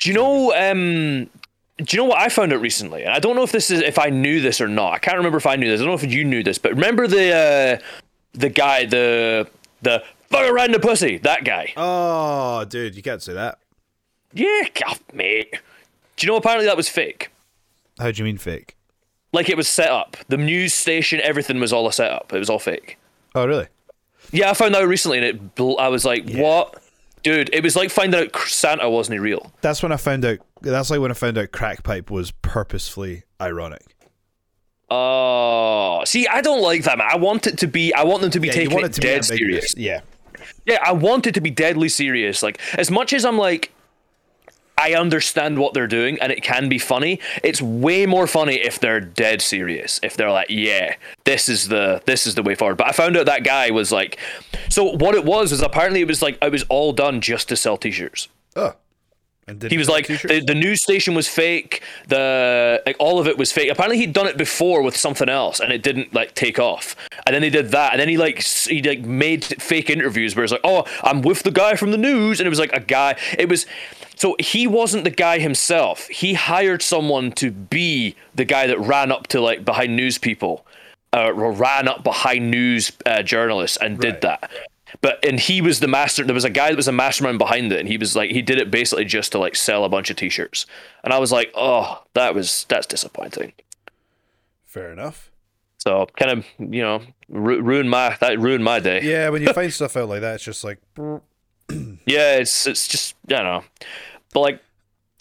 Do you know? Um, do you know what I found out recently? And I don't know if this is if I knew this or not. I can't remember if I knew this. I don't know if you knew this, but remember the uh, the guy, the the fucker riding the pussy, that guy. Oh, dude, you can't say that. Yeah, God, mate. Do you know? Apparently that was fake. How do you mean fake? Like it was set up. The news station, everything was all a setup. It was all fake. Oh, really? Yeah, I found out recently, and it. bl- I was like, what? Dude, it was like finding out Santa wasn't real. That's when I found out. That's like when I found out crack pipe was purposefully ironic. Oh, see, I don't like that, man. I want it to be. I want them to be Yeah, you taking want it it to be dead ambiguous. serious. Yeah. Yeah, I want it to be deadly serious. Like, as much as I'm like, I understand what they're doing and it can be funny, it's way more funny if they're dead serious. If they're like, yeah, this is the this is the way forward. But I found out that guy was like, so what it was was apparently it was like it was all done just to sell T-shirts. Oh. And He was like, the, the news station was fake. The like all of it was fake. Apparently, he'd done it before with something else, and it didn't like take off. And then they did that, and then he like he like made fake interviews where it's like, oh, I'm with the guy from the news, and it was like a guy. It was so he wasn't the guy himself. He hired someone to be the guy that ran up to like behind news people, uh, or ran up behind news uh, journalists and did that. But and he was the master. There was a guy that was a mastermind behind it, and he was like he did it basically just to like sell a bunch of T-shirts. And I was like, oh, that was that's disappointing. Fair enough. So kind of you know ru- ruined my that ruined my day. Yeah, when you find stuff out like that, it's just like, Yeah, it's it's just I don't know, but like.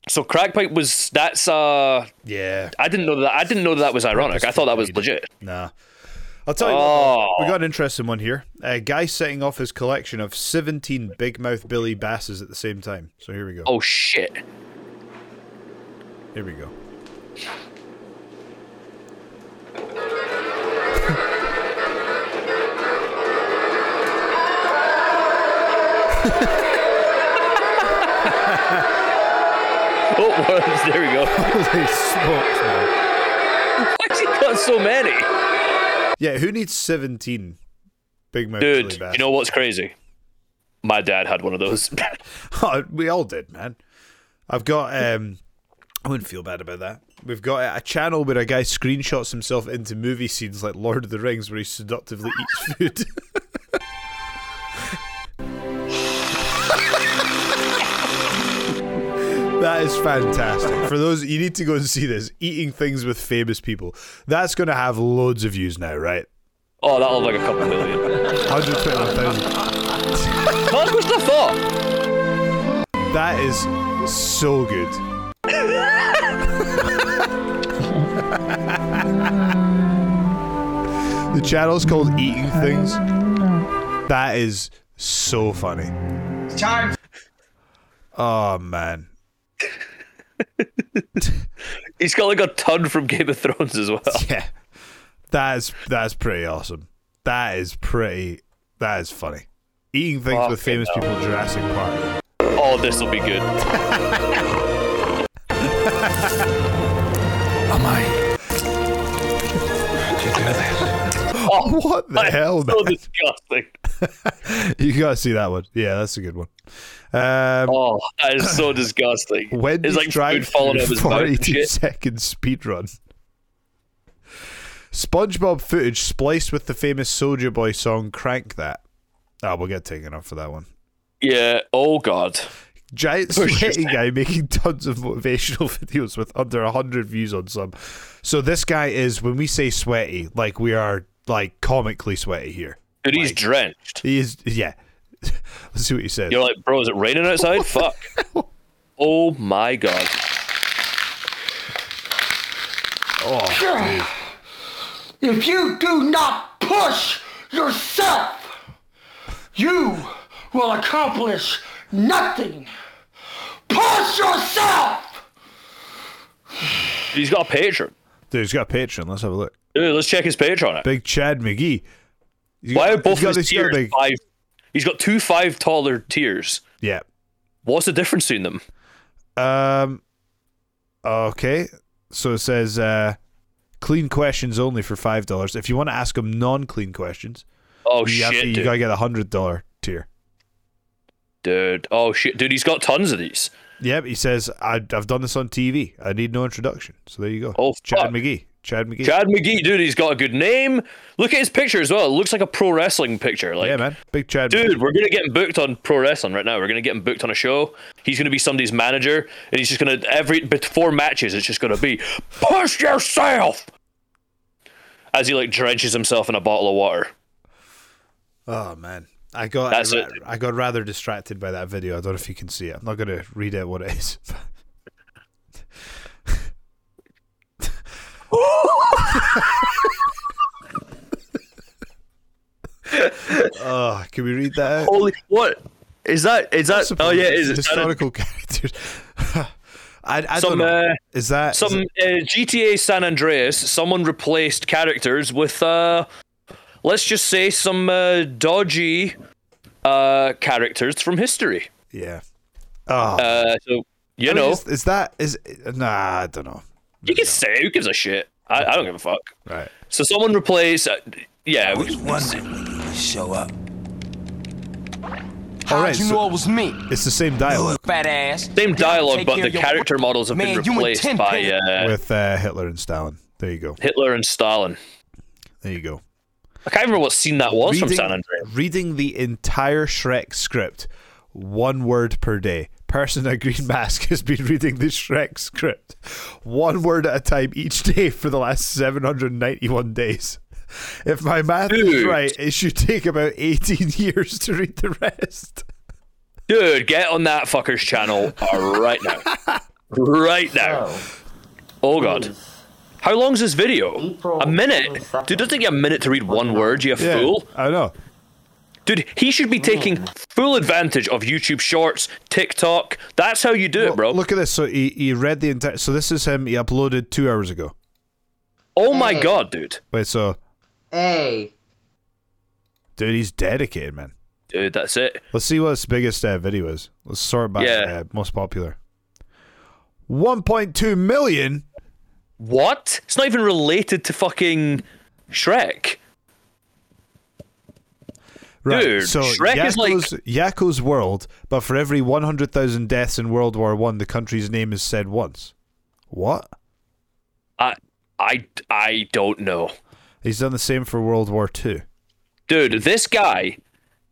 So crackpipe was that's uh yeah I didn't know that I didn't know that, that was ironic I thought that was legit nah. I'll tell you Oh. what, we got oh. an interesting one here. A guy setting off his collection of 17 big mouth Billy Basses at the same time. So here we go. oh shit Here we go. oh was there we go Holy smokes, man. why's he got so many Yeah, who needs 17 big mouth dude Basses? you know what's crazy my dad had one of those Oh, we all did, man. I've got. um I wouldn't feel bad about that. We've got a channel where a guy screenshots himself into movie scenes like Lord of the Rings, where he seductively eats food. that is fantastic. For those, you need to go and see this. Eating things with famous people. That's going to have loads of views now, right? oh that'll have like a couple million 121,000. not as much as I thought That is so good. the channel's called Eating Things. That is so funny. It's Time. Oh man. he's got like a ton from Game of Thrones as well Yeah. That's that's pretty awesome. That is pretty that is funny. Eating things with famous people Jurassic Park. oh this will be good Am I? Oh What the hell, so man? disgusting You gotta see that one. Yeah, that's a good one. Um, oh that is so disgusting When it's like food falling out of his mouth 42 shit. second speed run. SpongeBob footage spliced with the famous Soulja Boy song "Crank That." Ah, we'll get taken off for that one. yeah oh god Giant sweaty guy making tons of motivational videos with under hundred views on some. So this guy is when we say sweaty, like we are like comically sweaty here. dude he's drenched He is, yeah. Let's see what he says. You're like, bro, is it raining outside? Fuck. Oh my god. Oh, If you do not push yourself, you will accomplish nothing. Push yourself! He's got a patron. dude, he's got a Patreon. Let's have a look. Dude, let's check his patron out. Big Chad McGee. He's Why got- are both he's got his tiers big- five? He's got two five taller tiers. Yeah. What's the difference between them? Um. Okay. So it says uh, clean questions only for five dollars. If you want to ask him non-clean questions, Oh you, shit, to, you gotta get a hundred dollar tier. dude. Oh shit, dude. He's got tons of these. Yep. He says I, I've done this on TV. I need no introduction. So there you go. Oh, Chad fuck. McGee. Chad McGee. Chad McGee, dude. He's got a good name. Look at his picture as well. It looks like a pro wrestling picture. Like, yeah, man. Big Chad. Dude, McGee. we're gonna get him booked on pro wrestling right now. We're gonna get him booked on a show. He's gonna be somebody's manager, and he's just gonna every before matches. It's just gonna be push yourself as he like drenches himself in a bottle of water. Oh man. I got I. I got rather distracted by that video. I don't know if you can see it. I'm not gonna read out what it is. oh, can we read that? out? Holy what is that? Is that? Oh yeah, is it historical characters? I, I some don't know. uh, is that some uh, GTA San Andreas? Someone replaced characters with uh, let's just say some uh, dodgy uh characters from history. yeah? Oh, Uh, so you I mean, know, is, is that is nah? I don't know. You can say who gives a shit. I, I don't give a fuck. Right. So someone replaced. Uh, yeah, we, Show up. All right, you so know it was me? it's the same dialogue Fat ass. same dialogue, but the character work. models have Man, been you replaced by uh, with uh, Hitler and Stalin. There you go. Hitler and Stalin. There you go. I can't remember what scene that was from San Andreas. Reading the entire Shrek script, one word per day. Person in a green mask has been reading the Shrek script, one word at a time each day for the last 791 days. If my math is right, it should take about 18 years to read the rest. Dude, get on that fucker's channel uh, right now. Right now. Oh god. How long's this video? A minute? Dude, doesn't take you a minute to read one word, you Yeah, fool. I know. Dude, he should be taking full advantage of YouTube Shorts, TikTok. That's how you do it, bro. Look at this. So he, he read the entire. So this is him. He uploaded two hours ago. Oh my god, dude. Wait, so Hey. dude, he's dedicated, man. Dude, that's it. Let's see what his biggest uh, video is. Let's sort by Yeah. uh, most popular. 1.2 million. What? It's not even related to fucking Shrek. Right. Dude, so Shrek is like- Yakko's, world, but for every 100,000 deaths in World War One, the country's name is said once. What? I I I don't know. He's done the same for World War Two. Dude, this guy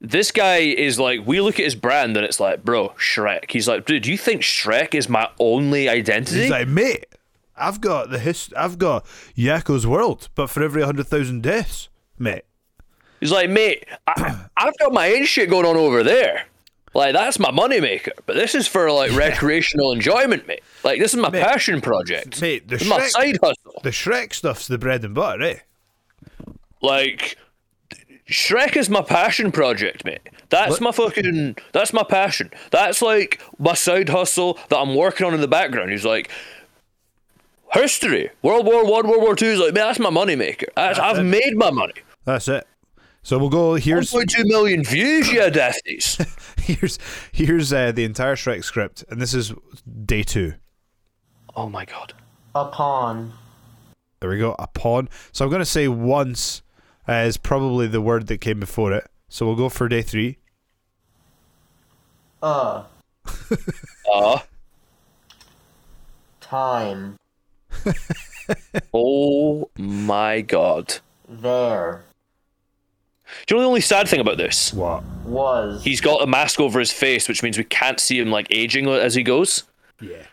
this guy is like we look at his brand and it's like, bro, Shrek. He's like, dude, do you think Shrek is my only identity? He's like, mate, I've got the hist- I've got Yakko's world, but for every 100,000 deaths, mate. He's like, mate, I, I've got my own shit going on over there. Like that's my moneymaker. But this is for like recreational enjoyment, mate. Like this is my passion project. Mate, the This is my Shrek- side hustle. The Shrek stuff's the bread and butter, eh? Like Shrek is my passion project, mate. That's my fucking that's my passion. That's like my side hustle that I'm working on in the background. He's like history, World War One, World War Two. He's like, man, that's my moneymaker. That's, I've it. made my money. That's it. So we'll go. Here's 1.2 million views, yeah, deathies. here's here's uh, the entire Shrek script, and this is day two. Oh my god. A pawn. There we go. A pawn. So I'm going to say once uh, is probably the word that came before it. So we'll go for day three. Uh. Uh. Time. Oh my god. There. Do you know the only sad thing about this? What? Was. He's got a mask over his face, which means we can't see him like aging as he goes. Yeah.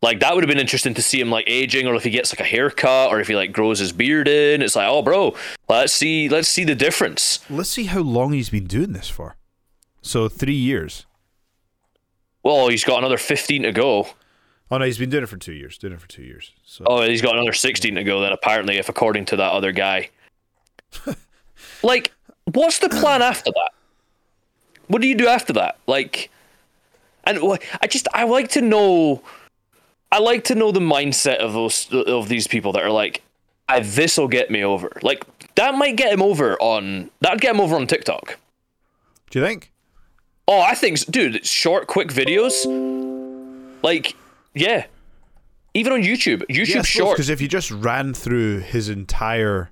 Like that would have been interesting to see him like aging, or if he gets like a haircut, or if he like grows his beard in. It's like, oh, bro, let's see, let's see the difference. Let's see how long he's been doing this for. So three years. Well, he's got another fifteen to go. Oh no, he's been doing it for two years. Doing it for two years. So Oh, he's got another sixteen to go. Then apparently, if according to that other guy, like, what's the plan after that? What do you do after that? Like, and I just I like to know. I like to know the mindset of those of these people that are like, ah, "This will get me over." Like that might get him over on that'd get him over on TikTok. Do you think? Oh, I think, dude, it's short, quick videos. Like, yeah, even on YouTube, YouTube short. Because if you just ran through his entire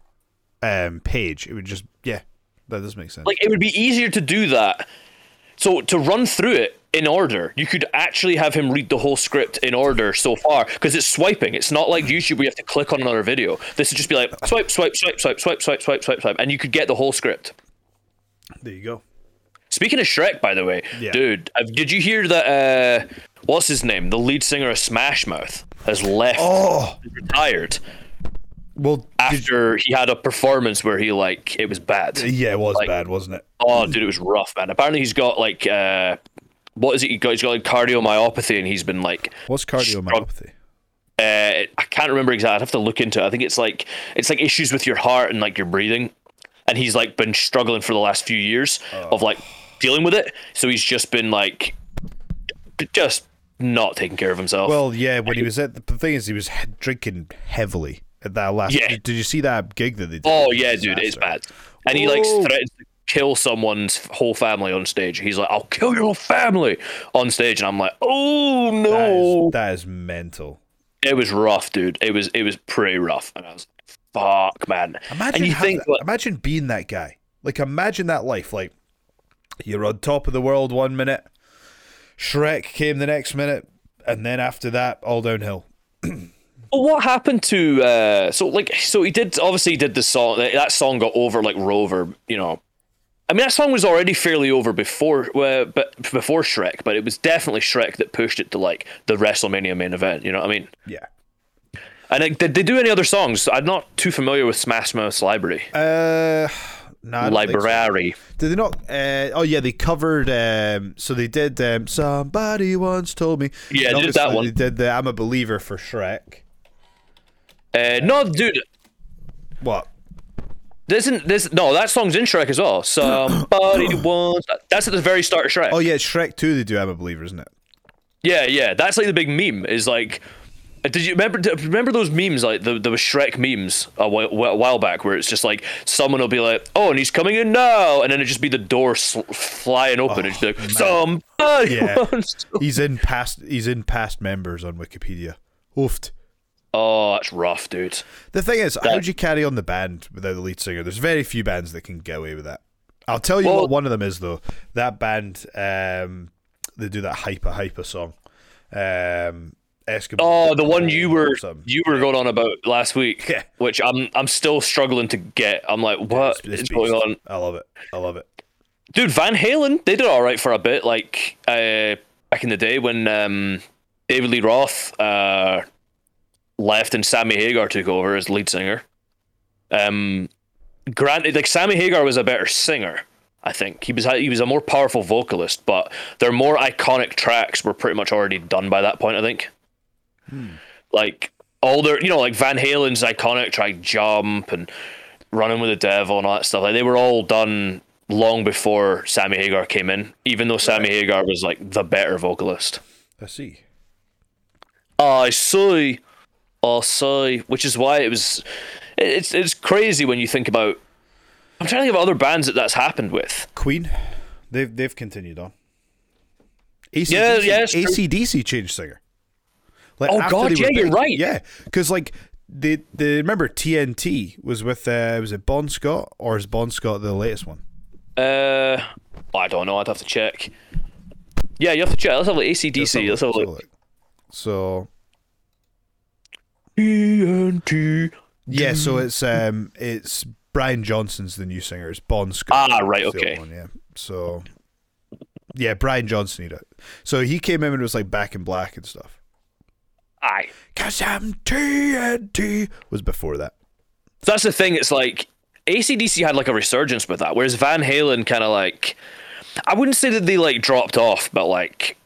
um, page, it would just yeah, that does make sense. Like it would be easier to do that. So to run through it in order, you could actually have him read the whole script in order so far because it's swiping. It's not like YouTube where you have to click on another video. This would just be like swipe, swipe, swipe, swipe, swipe, swipe, swipe, swipe, swipe, and you could get the whole script. there you go. Speaking of Shrek, by the way, Yeah. dude, did you hear that? Uh, what's his name? The lead singer of Smash Mouth has left. Oh, retired. Well, after he had a performance where he like it was bad. Yeah, it was Like, bad, wasn't it? Oh, dude, it was rough, man. Apparently, he's got like uh, what is it? He got he's got like cardiomyopathy, and he's been like What's cardiomyopathy? uh, I can't remember exactly. I'd have to look into it. I think it's like it's like issues with your heart and like your breathing, and he's like been struggling for the last few years of like dealing with it. So he's just been like just not taking care of himself. Well, yeah. When he was at the thing is, he was drinking heavily at that last. Yeah. Did, did you see that gig that they did? Oh yeah, dude, it's bad. And he like threatens to kill someone's whole family on stage. He's like, "I'll kill your whole family" on stage, and I'm like, "Oh no!" is, that is mental. It was rough, dude. It was it was pretty rough, and I was like, "Fuck, man." Imagine and you think, that- imagine being that guy. Like imagine that life. Like you're on top of the world one minute, Shrek came the next minute, and then after that, all downhill. Well, what happened to uh so like so he did obviously he did the song that song got over like Rover, you know. I mean that song was already fairly over before uh, but before Shrek, but it was definitely Shrek that pushed it to like the WrestleMania main event, you know what I mean? Yeah. And like, did they do any other songs? I'm not too familiar with Smash Mouth's library. Uh, no, I so. library. Did they not? Uh, oh yeah, they covered. Um, so they did. Um, Somebody once told me. Yeah, they did that one. They did the "I'm a Believer" for Shrek. Uh, no, dude. What? Isn't this no? That song's in Shrek as well. Somebody once. That's at the very start of Shrek. Oh yeah, it's Shrek Two. They do "I'm a Believer," isn't it? Yeah, yeah. That's like the big meme. Is like, uh, did you remember? Remember those memes? Like the there was Shrek memes a while, a while back, where it's just like someone will be like, "Oh, and he's coming in now," and then it'd just be the door sl- flying open, and just be like, "Somebody Oh, Yeah. once." he's in past. He's in past members on Wikipedia. Oofed. Oh, that's rough, dude. The thing is, how That- would you carry on the band without the lead singer? There's very few bands that can get away with that. I'll tell you Well- what one of them is though. That band, um, they do that hyper hyper song. Um, Eskimo. Oh, the one you were you were going on about last week, Yeah. which I'm I'm still struggling to get. I'm like, what This is going on? I love it. I love it. dude van halen they did all right for a bit like uh back in the day when um david lee roth uh left and sammy hagar took over as lead singer. Um granted like sammy hagar was a better singer i think. He was he was a more powerful vocalist but their more iconic tracks were pretty much already done by that point i think. Like all their you know like van halen's iconic track jump and running with the devil and all that stuff like they were all done long before sammy hagar came in even though sammy hagar was like the better vocalist. I see. i see i see which is why it was it's it's crazy when you think about i'm trying to think of other bands that that's happened with Queen. They've they've continued on. ACDC, Yeah, yeah. ACDC changed singer. Like, Oh, God, yeah, you're right. Yeah, because like they they remember TNT was with uh was it Bon Scott or is Bon Scott the latest one? uh i don't know i'd have to check yeah you have to check let's have like acdc Let's have a let's have look, look let's So TNT. yeah, so it's um it's Brian Johnson's the new singer. It's Bon Scott. Ah, right, is the old okay. One, yeah. So yeah, Brian Johnson. He did. So he came in and it was like Back in Black and stuff. Aye. Cause I'm TNT was before that. So that's the thing. It's like ACDC had like a resurgence with that, whereas Van Halen kind of like I wouldn't say that they like dropped off, but like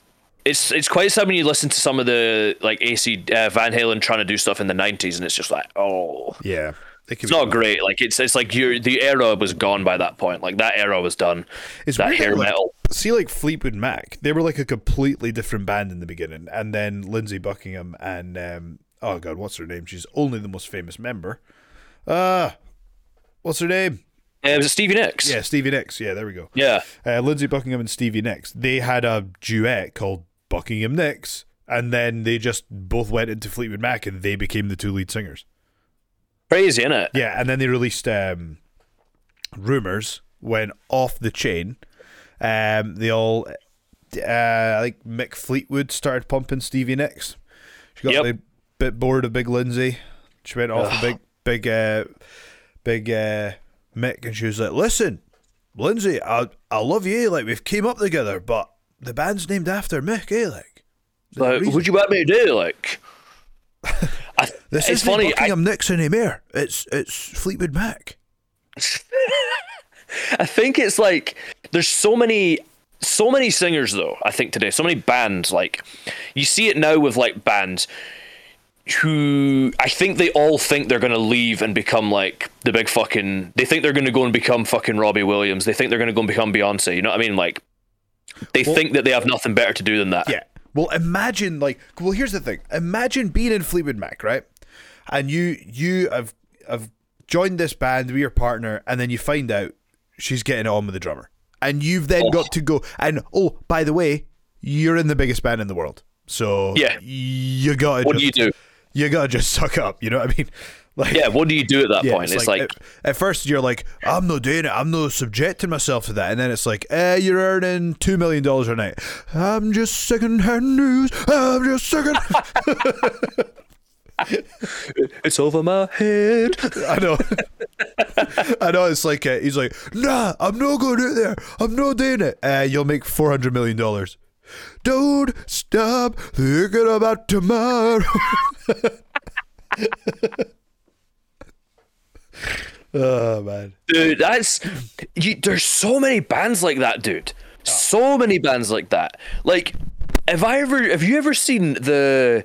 it's it's quite sad when you listen to some of the like AC uh, Van Halen trying to do stuff in the '90s, and it's just like oh, Yeah. It it's not great. Like it's it's like you the era was gone by that point. Like that era was done. It's that hair like, metal. See, like Fleetwood Mac, they were like a completely different band in the beginning, and then Lindsey Buckingham and um, oh god, what's her name? She's only the most famous member. Uh what's her name? Uh, was it Stevie Nicks? Yeah, Stevie Nicks. Yeah, there we go. Yeah. Uh, Lindsey Buckingham and Stevie Nicks. They had a duet called Buckingham Nicks, and then they just both went into Fleetwood Mac, and they became the two lead singers. Crazy, isn't it? Yeah, and then they released um, rumors went off the chain. Um, they all uh, like Mick Fleetwood started pumping Stevie Nicks. She got Yep. a bit bored of Big Lindsey. She went off Ugh. big, big, uh, big uh, Mick, and she was like, "Listen, Lindsey, I I love you. Like we've came up together, but the band's named after Mick. Eh? Like, Like, would you want me to do? Like, I, This isn't funny. I, Buckingham Nicks anymore. It's it's Fleetwood Mac. I think it's like there's so many so many singers though, I think today, so many bands like you see it now with like bands who I think they all think they're going to leave and become like the big fucking they think they're going to go and become fucking Robbie Williams. They think they're going to go and become Beyonce, you know what I mean? Like they think that they have nothing better to do than that. Yeah. Well, imagine like well, here's the thing. Imagine being in Fleetwood Mac, right? And you you have have joined this band with your partner, and then you find out she's getting on with the drummer, and you've then got oh. to go and oh, by the way, you're in the biggest band in the world, so Yeah. you gotta. What do you do? You gotta just suck up. You know what I mean? Like, Yeah, what do you do at that yeah, point? It's, like, at, at first you're like, I'm not doing it. I'm not subjecting myself to that. And then it's like, eh, you're earning two million dollars a night. I'm just second hand news. I'm just second. it's over my head. I know. I know. It's like uh, he's like, nah, I'm not going out there. I'm not doing it. Uh, you'll make four hundred million dollars. Don't stop thinking about tomorrow. Oh man, dude, that's you, there's so many bands like that, dude. So many bands like that. Like, have I ever? Have you ever seen the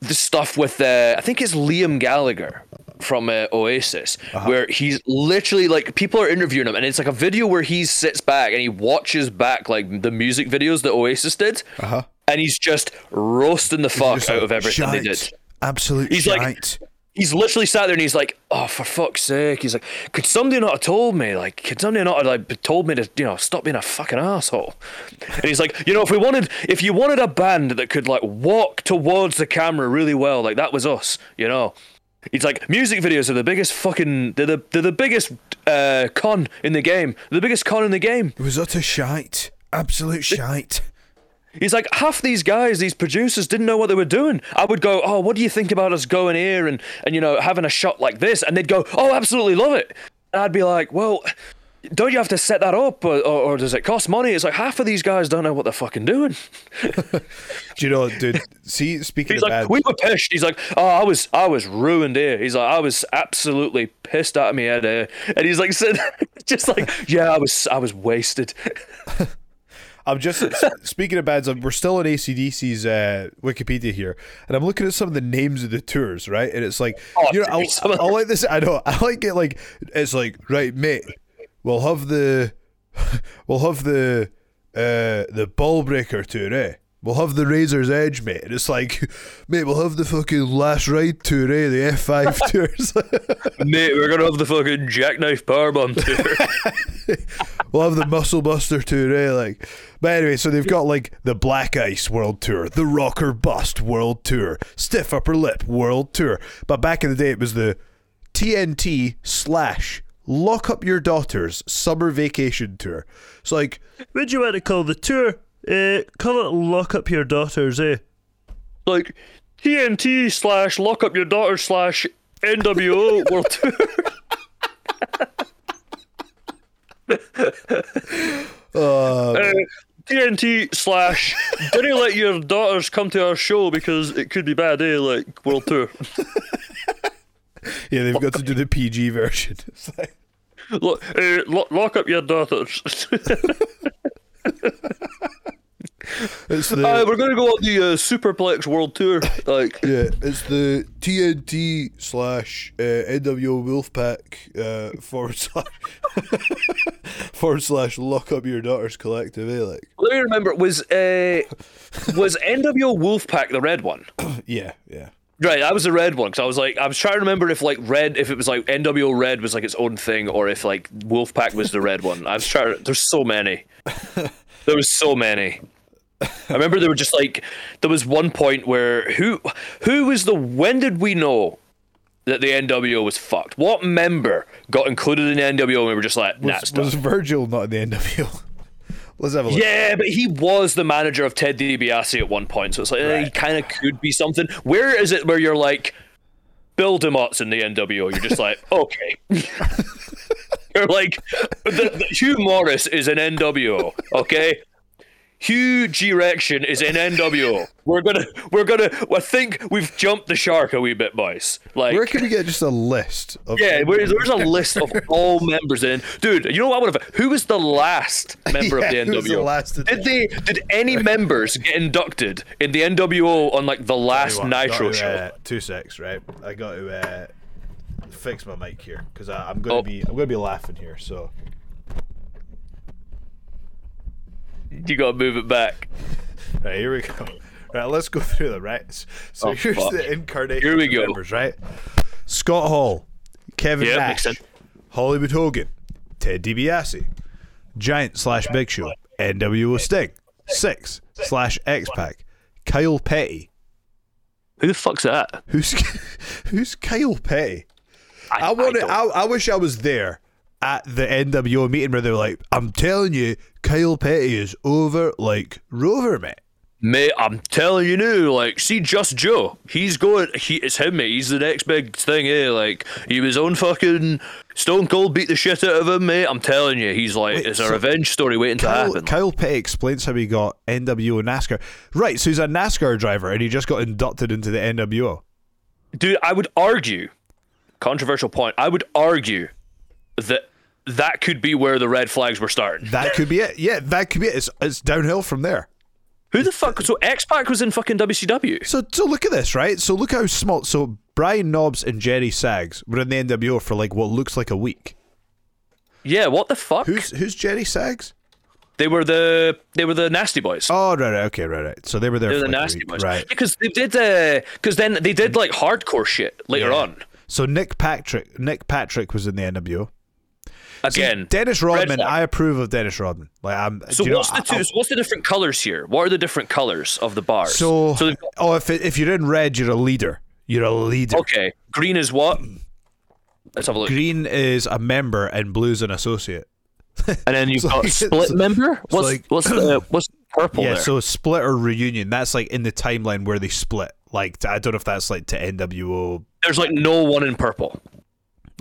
the stuff with uh, I think it's Liam Gallagher from uh, Oasis, where he's literally like people are interviewing him, and it's like a video where he sits back and he watches back like the music videos that Oasis did, uh-huh. and he's just roasting the fuck out like, of everything they did. absolute He's shite. like, he's literally sat there and he's like, "Oh, for fuck's sake!" He's like, "Could somebody not have told me? Like, could somebody not have like told me to, you know, stop being a fucking asshole?" And he's like, "You know, if we wanted, if you wanted a band that could like walk towards the camera really well, like that was us, you know." He's like, music videos are the biggest fucking, they're the, they're the biggest uh, con in the game. They're the biggest con in the game. It was utter shite. Absolute shite. He's like, half these guys, these producers didn't know what they were doing. I would go, oh, what do you think about us going here and, and you know, having a shot like this? And they'd go, oh, absolutely love it. And I'd be like, well, don't you have to set that up or, or, or does it cost money? It's like half of these guys don't know what they're fucking doing. Do you know, dude? See, speaking He's of like, bad, we were pissed. He's like, oh, I was, I was ruined here. He's like, I was absolutely pissed out of me head here. And he's like, said, just like, yeah, I was, I was wasted. I'm just speaking of bands. We're still on ACDC's uh, Wikipedia here, and I'm looking at some of the names of the tours, right? And it's like, Oh, you know, I, dude, some of I like this. I know, I like it. Like it's like, right, mate, we'll have the, we'll have the, uh, the ball breaker tour, eh? We'll have the Razor's Edge, mate. And it's like, mate, we'll have the fucking Last Ride tour, eh? The F5 tours. Mate, we're gonna have the fucking jackknife powerbomb tour. We'll have the Muscle Buster tour, eh? Like, but anyway, so they've got like the Black Ice World Tour, the Rock or Bust World Tour, Stiff Upper Lip World Tour. But back in the day, it was the TNT slash Lock Up Your Daughters Summer Vacation Tour. It's like, What do you want to call the tour? Uh, call it Lock Up Your Daughters, eh? like TNT slash lock up your daughter slash NWO World Tour. uh, Uh, TNT slash didn't let your daughters come to our show because it could be bad, eh? Like World Tour. yeah, they've got to do the PG version. Like, Look, uh, lo- lock up your daughters. it's the, Uh, we're gonna go on the uh, Superplex World Tour. Like, yeah, it's the TNT slash uh, NWO Wolfpack uh, forward slash forward slash lock up your daughters collective. Eh? Like, let me remember. Was uh, was NWO Wolfpack the red one? yeah, yeah. Right, that was the red one because I was like, I was trying to remember if like red, if it was like NWO Red was like its own thing, or if like Wolfpack was the red one. I was trying. To, there's so many. There was so many. I remember there were just like there was one point where who who was the when did we know that the NWO was fucked? What member got included in the NWO and we were just like, nah, Was, was Virgil not in the NWO? Let's have a look. Yeah, but he was the manager of Ted DiBiase at one point, so it's like eh, he kind of could be something. Where is it where you're like, Bill DeMott's in the NWO? You're just like, okay. you're like, the, the, Hugh Morris is an NWO, okay? Hugh G-Rection is in NWO. We're gonna, we're gonna. I think we've jumped the shark a wee bit, boys. Like, Where can we get just a list of yeah, where, there's a list of all members in. Dude, you know what? I would have. Who was the last member Yeah, of the who NWO? was the last did they? Did any members get inducted in the NWO on like the last what, Nitro got to, show? Uh, two secs, right? I got to uh, fix my mic here because I'm gonna Oh. be I'm gonna be laughing here. So You gotta move it back. right here we go. Right, let's go through them. Right, so Oh, here's fuck. the incarnation. Here we of go. Members, right? Scott Hall, Kevin Yeah, Nash, makes. Hollywood Hogan, Ted DiBiase, Giant slash Big Show, NWO Sting, Syxx slash X Pac, Kyle Petty. Who the fuck's that? Who's who's Kyle Petty? I, I want. I, I, I wish I was there at the NWO meeting where they were like, "I'm telling you, Kyle Petty is over like Rover, mate." Mate, I'm telling you now, like, see Just Joe. He's going he it's him, mate. He's the next big thing, eh? Like he was on fucking Stone Cold beat the shit out of him, mate. I'm telling you, he's like Wait, it's a revenge story waiting to happen. Kyle Petty explains how he got NWO NASCAR. Right, so he's a NASCAR driver and he just got inducted into the NWO. Dude, I would argue, controversial point, I would argue that that could be where the red flags were starting. That could be it. Yeah, that could be it. It's, it's downhill from there. Who the fuck? So X Pac was in fucking WCW. So, so look at this, right? So look how small. So Brian Knobbs and Jerry Sags were in the NWO for like what looks like a week. Yeah, what the fuck? Who's who's Jerry Sags? They were the they were the Nasty Boys. Oh right, right, okay, right, right. So they were there. For the like a Nasty week. Boys, right? Because they did uh, because then they did like hardcore shit later Yeah. on. So Nick Patrick, Nick Patrick was in the NWO. Again, Dennis Rodman. I approve of Dennis Rodman. Like I'm. So you know, what's the two, so what's the different colors here? What are the different colors of the bars? So, so got- oh, if it, if you're in red, you're a leader. You're a leader. okay, green is what? Let's have a look. Green is a member, and blue's an associate. And then you've got like- split member. What's like- what's the what's purple yeah, there? so split or reunion. That's like in the timeline where they split. Like I don't know if that's like to NWO. There's like no one in purple.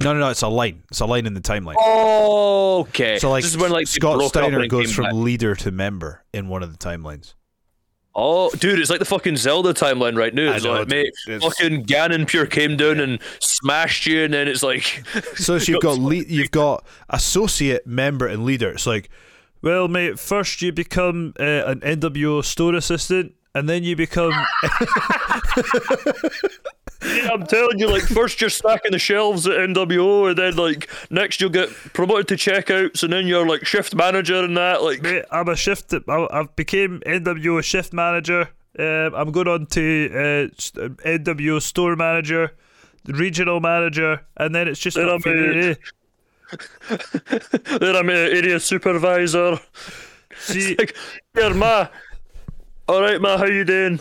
No, no, no. It's a line. It's a line in the timeline. Oh, Okay. So like, this is when like Scott Steiner goes from back. leader to member in one of the timelines. Oh, dude, it's like the fucking Zelda timeline right now. It's know, like, mate. It's- fucking Ganon Pure came down and smashed you, and then it's like, So you've got le- you've got associate, member, and leader. It's like Well, mate, first you become uh, an NWO store assistant, and then you become. Yeah, I'm telling you, like first you're stacking the shelves at NWO, and then like next you'll get promoted to checkouts, and then you're like shift manager and that. Like, Mate, I'm a shift. I've became NWO shift manager. Um, I'm going on to uh, NWO store manager, regional manager, and then it's just Then I'm a- then I'm an area supervisor. See, like, here, ma. All right, ma, how you doing?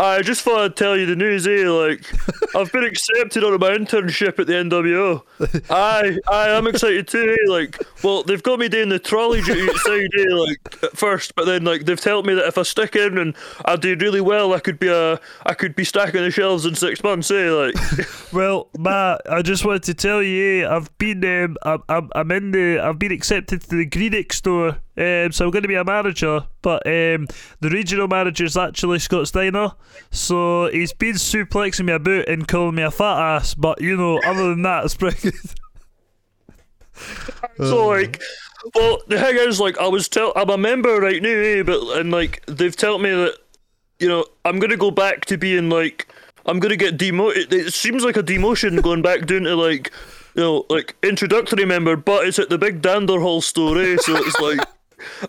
I just thought I'd tell you the news, eh? Like, I've been accepted on my internship at the NWO. Aye, aye, I'm excited too, eh? Like, well, they've got me doing the trolley duty outside, eh? Like, at first, but then, like, they've told me that if I stick in and I do really well, I could be a, I could be stacking the shelves in six months, eh? Like, Well, Matt, I just wanted to tell you, eh, I've been, um, I'm, I'm, I'm in the, I've been accepted to the Greenick store, um, so I'm going to be a manager. But um, the regional manager is actually Scott Steiner, so he's been suplexing me about and calling me a fat ass. But you know, other than that, it's pretty good. So like, well, the thing is, like, I was tell I'm a member right now, eh? But and like, they've told me that, you know, I'm gonna go back to being like, I'm gonna get demoted. It seems like a demotion going back down to like, you know, like introductory member, but it's at the big Danderhall store, eh? So it's like.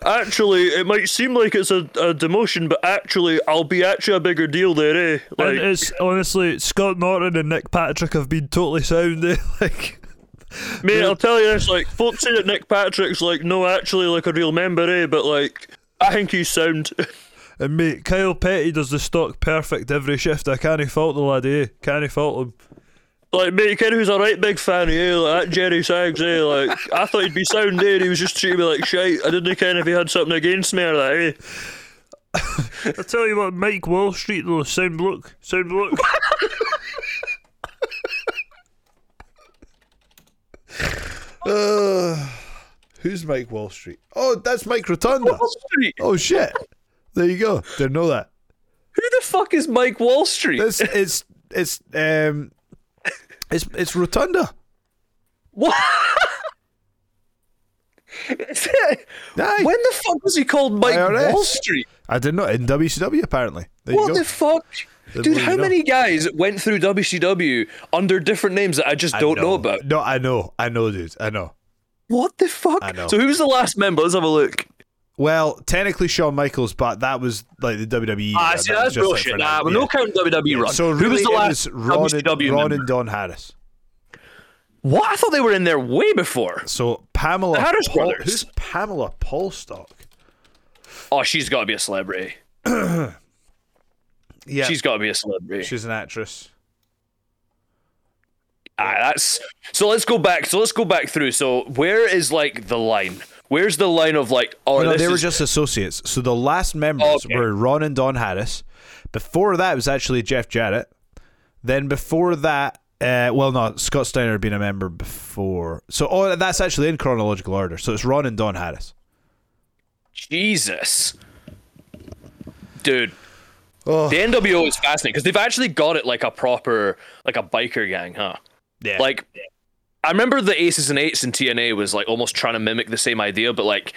Actually, it might seem like it's a, a demotion, but actually, I'll be actually a bigger deal there, eh? Like, and it's honestly Scott Norton and Nick Patrick have been totally sound. Eh? Like, Mate, I'll tell you this, like, folks say that Nick Patrick's, like, no, actually, like, a real member, eh? But, like, I think he's sound. and mate, Kyle Petty does the stock perfect every shift. I can't fault the lad. Eh? Can't fault him. Like, mate, Kenny was a right big fan of you, like, that Jerry Sags, eh? Like, I thought he'd be sound, and He was just treating me like shite. I didn't care if he had something against me or that, eh? I tell you what, Mike Wall Street though, sound look, sound look. Uh, who's Mike Wall Street? Oh, that's Mike Rotunda. Wall Street. Oh shit! There you go. Didn't know that. Who the fuck is Mike Wall Street? It's it's it's um it's it's Rotunda. What? Is it? Aye. When the fuck was he called Mike IRS. Wall Street? I didn't know in WCW apparently. There What you go. the fuck? Didn't Dude, how know. many guys went through WCW under different names that I just I don't know. about? No, I know, I know, dude, I know. What the fuck? I know. So who's the last member? Let's have a look. Well, technically Shawn Michaels, but that was like the WWE. Ah, era. see, that's like, bullshit. Nah, we're Yeah. no counting WWE run. So Who was the last Ron, and, Ron member? and Don Harris. What? I thought they were in there way before. So Pamela, The Harris Paul, brothers. who's Pamela Paulshock? Oh, she's got to be a celebrity. Yeah, She's got to be a celebrity. she's an actress. Ah, that's so. Let's go back. So let's go back through. So where is like the line? Where's the line of like, oh, no, they were is- just associates. So the last members Okay. were Ron and Don Harris. Before that, was actually Jeff Jarrett. Then before that, uh, well, no, Scott Steiner had been a member before. So oh, that's actually in chronological order. So it's Ron and Don Harris. Jesus, dude. Oh. The NWO is fascinating because they've actually got it like a proper, like a biker gang, huh? Yeah. Like, I remember the Aces and Eights in TNA was like almost trying to mimic the same idea, but like,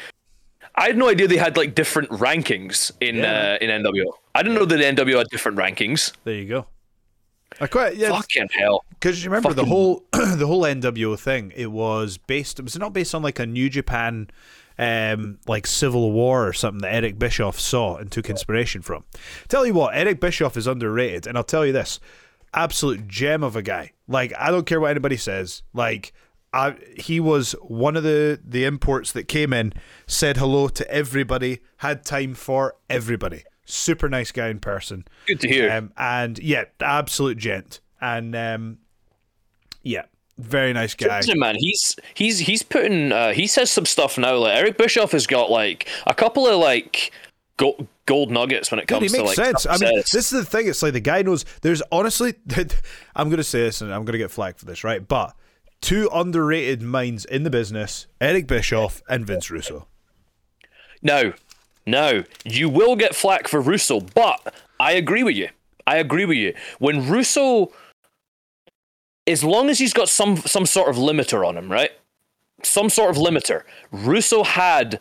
I had no idea they had like different rankings in Yeah. uh, in NWO. I didn't know that NWO had different rankings. There you go. I quite yeah. Fucking hell. Because you remember the whole the whole NWO thing. It was based. Was it not based on like a New Japan, um, like Civil War or something that Eric Bischoff saw and took inspiration from? Tell you what, Eric Bischoff is underrated, and I'll tell you this: absolute gem of a guy. Like I don't care what anybody says. Like. I, he was one of the, the imports that came in, said hello to everybody, had time for everybody. Super nice guy in person. Good to hear. Um, and yeah, absolute gent. And um, yeah, very nice guy. Listen, man, he's he's he's putting uh, he says some stuff now. Like Eric Bischoff has got like a couple of like gold, gold nuggets when it comes he to makes like sense. I mean, this is the thing. It's like the guy knows. There's honestly, I'm going to say this, and I'm going to get flagged for this, right? But two underrated minds in the business: Eric Bischoff and Vince Russo. No, no, you will get flack for Russo, but I agree with you. I agree with you. When Russo, as long as he's got some some sort of limiter on him, right? Some sort of limiter. Russo had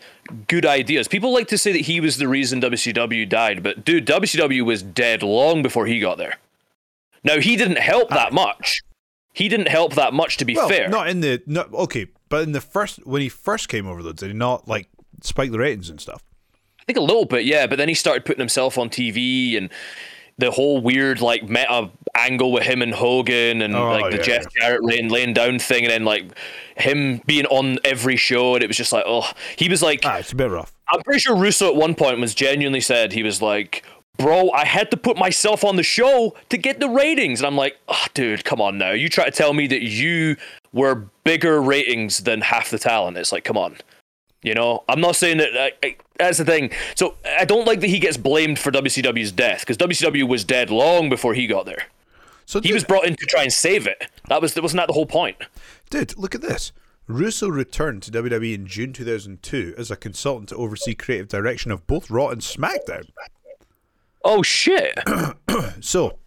good ideas. People like to say that he was the reason WCW died, but dude, WCW was dead long before he got there. Now he didn't help that ah. much. He didn't help that much, to be well, fair. not in the no, okay, but in the first when he first came over, though, did he not like spike the ratings and stuff? I think a little bit, yeah. But then he started putting himself on TV and the whole weird like meta angle with him and Hogan and Oh, like the yeah, Jeff Jarrett laying, laying down thing, and then like him being on every show, and it was just like, oh, he was like, ah, it's a bit rough. I'm pretty sure Russo at one point was genuinely said he was like. Bro, I had to put myself on the show to get the ratings. And I'm like, oh, dude, come on now. You try to tell me that you were bigger ratings than half the talent. It's like, come on. You know, I'm not saying that. I, I, that's the thing. So I don't like that he gets blamed for WCW's death because WCW was dead long before he got there. So he was brought in to try and save it. That was that wasn't that the whole point? Dude, look at this. Russo returned to WWE in June 2002 as a consultant to oversee creative direction of both Raw and SmackDown. Oh shit! so